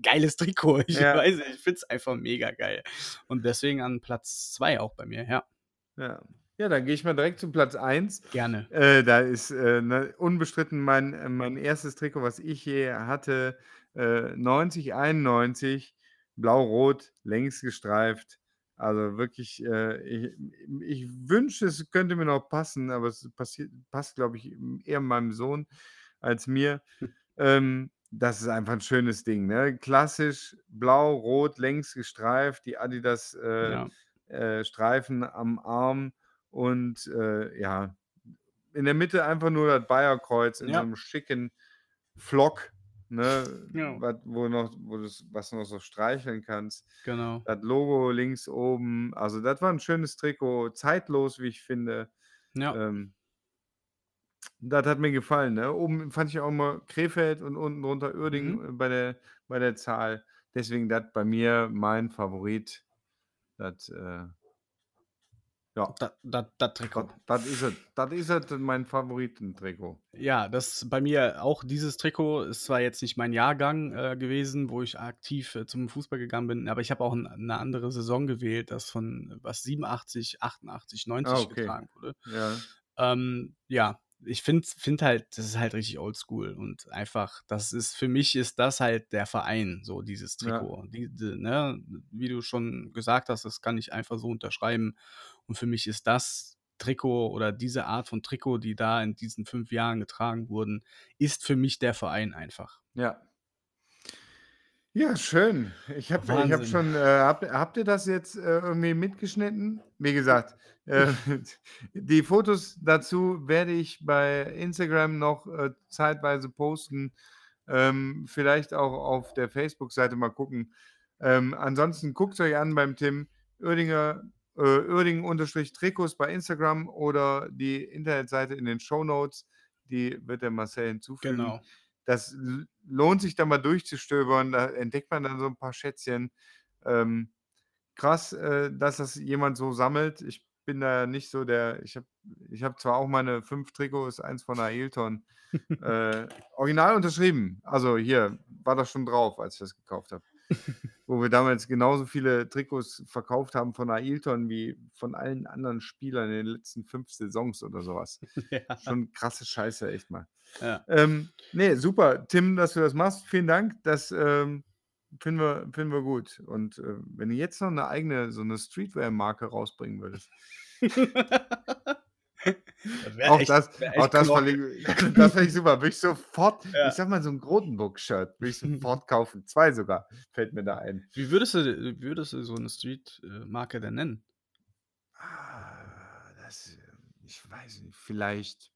geiles Trikot. Ich Ja. weiß nicht, ich finde es einfach mega geil. Und deswegen an Platz 2 auch bei mir, ja. Ja. Ja, dann gehe ich mal direkt zu Platz 1. Gerne. Äh, da ist, äh, ne, unbestritten mein äh, mein 1. Trikot, was ich je hatte, äh, 90, 91, blau-rot, längs gestreift. Also, wirklich, äh, ich ich wünschte, es könnte mir noch passen, aber es passiert passt, glaube ich, eher meinem Sohn als mir. Ähm, das ist einfach 'n schönes Ding, ne? Klassisch blau-rot, längs gestreift, die Adidas, äh, Ja. äh, Streifen am Arm und, äh, ja, in der Mitte einfach nur das Bayer-Kreuz in so Ja. 'nem schicken Flock, ne, Ja. was wo noch wo was du noch so streicheln kannst. Genau. Das Logo links oben. Also, das war 'n schönes Trikot, zeitlos, wie ich finde. Ja. Ähm das hat mir gefallen, ne? Oben fand ich auch immer Krefeld und unten drunter Uerdingen, Mhm. äh, bei der bei der Zahl. Deswegen das bei mir mein Favorit. Das, äh ja. Das Trikot. Das das ist es. Das ist es, mein Favoritentrikot. Ja, das bei mir auch dieses Trikot ist zwar jetzt nicht mein Jahrgang, äh, gewesen, wo ich aktiv, äh, zum Fußball gegangen bin, aber ich habe auch 'n 'ne andere Saison gewählt, das von was 87, 88, 90 Ah, okay. getragen wurde. Ja. Ähm, ja, ich finde finde halt, das ist halt richtig oldschool und einfach das ist für mich ist das halt der Verein, so dieses Ja. Trikot. Diese ne, wie du schon gesagt hast, das kann ich einfach so unterschreiben. Und für mich ist das Trikot oder diese Art von Trikot, die da in diesen 5 Jahren getragen wurden, ist für mich der Verein einfach. Ja. Ja, schön. Ich habe ich Wahnsinn. schon, äh habt habt ihr das jetzt, äh, irgendwie mitgeschnitten? Wie gesagt, äh, [LAUGHS] die Fotos dazu werde ich bei Instagram noch, äh, zeitweise posten, ähm, vielleicht auch auf der Facebook-Seite mal gucken. Ähm, ansonsten guckt's euch an beim Tim Uerdinger äh, Uerdingen-Trikots bei Instagram oder die Internetseite in den Shownotes, die wird der Marcel hinzufügen. Genau. Das l lohnt sich da mal durchzustöbern, da entdeckt man dann so 'n paar Schätzchen. Ähm, krass, äh, dass das jemand so sammelt. Ich bin da nicht so der ich habe ich habe zwar auch meine 5 Trikots, eins von Ailton, [LAUGHS] äh, original unterschrieben. Also, hier war das schon drauf, als ich das gekauft habe. [LAUGHS] Wo wir damals genauso viele Trikots verkauft haben von Ailton wie von allen anderen Spielern in den letzten 5 Saisons oder so was. [LAUGHS] Ja. Schon krasse Scheiße, echt mal. Ja. Ähm, ne, super, Tim, dass du das machst. Vielen Dank. Das, ähm, finden wir finden wir gut. Und, äh, wenn du jetzt noch 'ne eigene so 'ne Streetwear-Marke rausbringen würdest. [LAUGHS] Das Auch echt das auch das fand ich das fände ich super. Würde ich sofort [LAUGHS] Ja. ich sage mal, so 'n Grotenburg-Shirt würde ich [LAUGHS] sofort kaufen. 2 sogar, fällt mir da ein. Wie würdest du würdest du so 'ne Street äh, Marke denn nennen? Ah, das, ich weiß nicht, vielleicht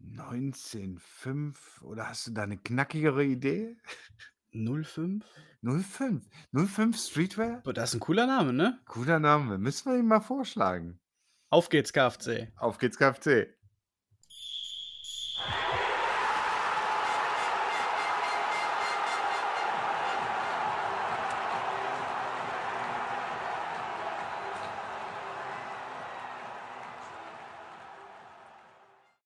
1905 oder hast du da 'ne knackigere Idee? 05? 05? 05 Streetwear? Boah, das ist 'n cooler Name, ne? Cooler Name. Müssen wir ihm mal vorschlagen. Auf geht's, KFC. Auf geht's, KFC.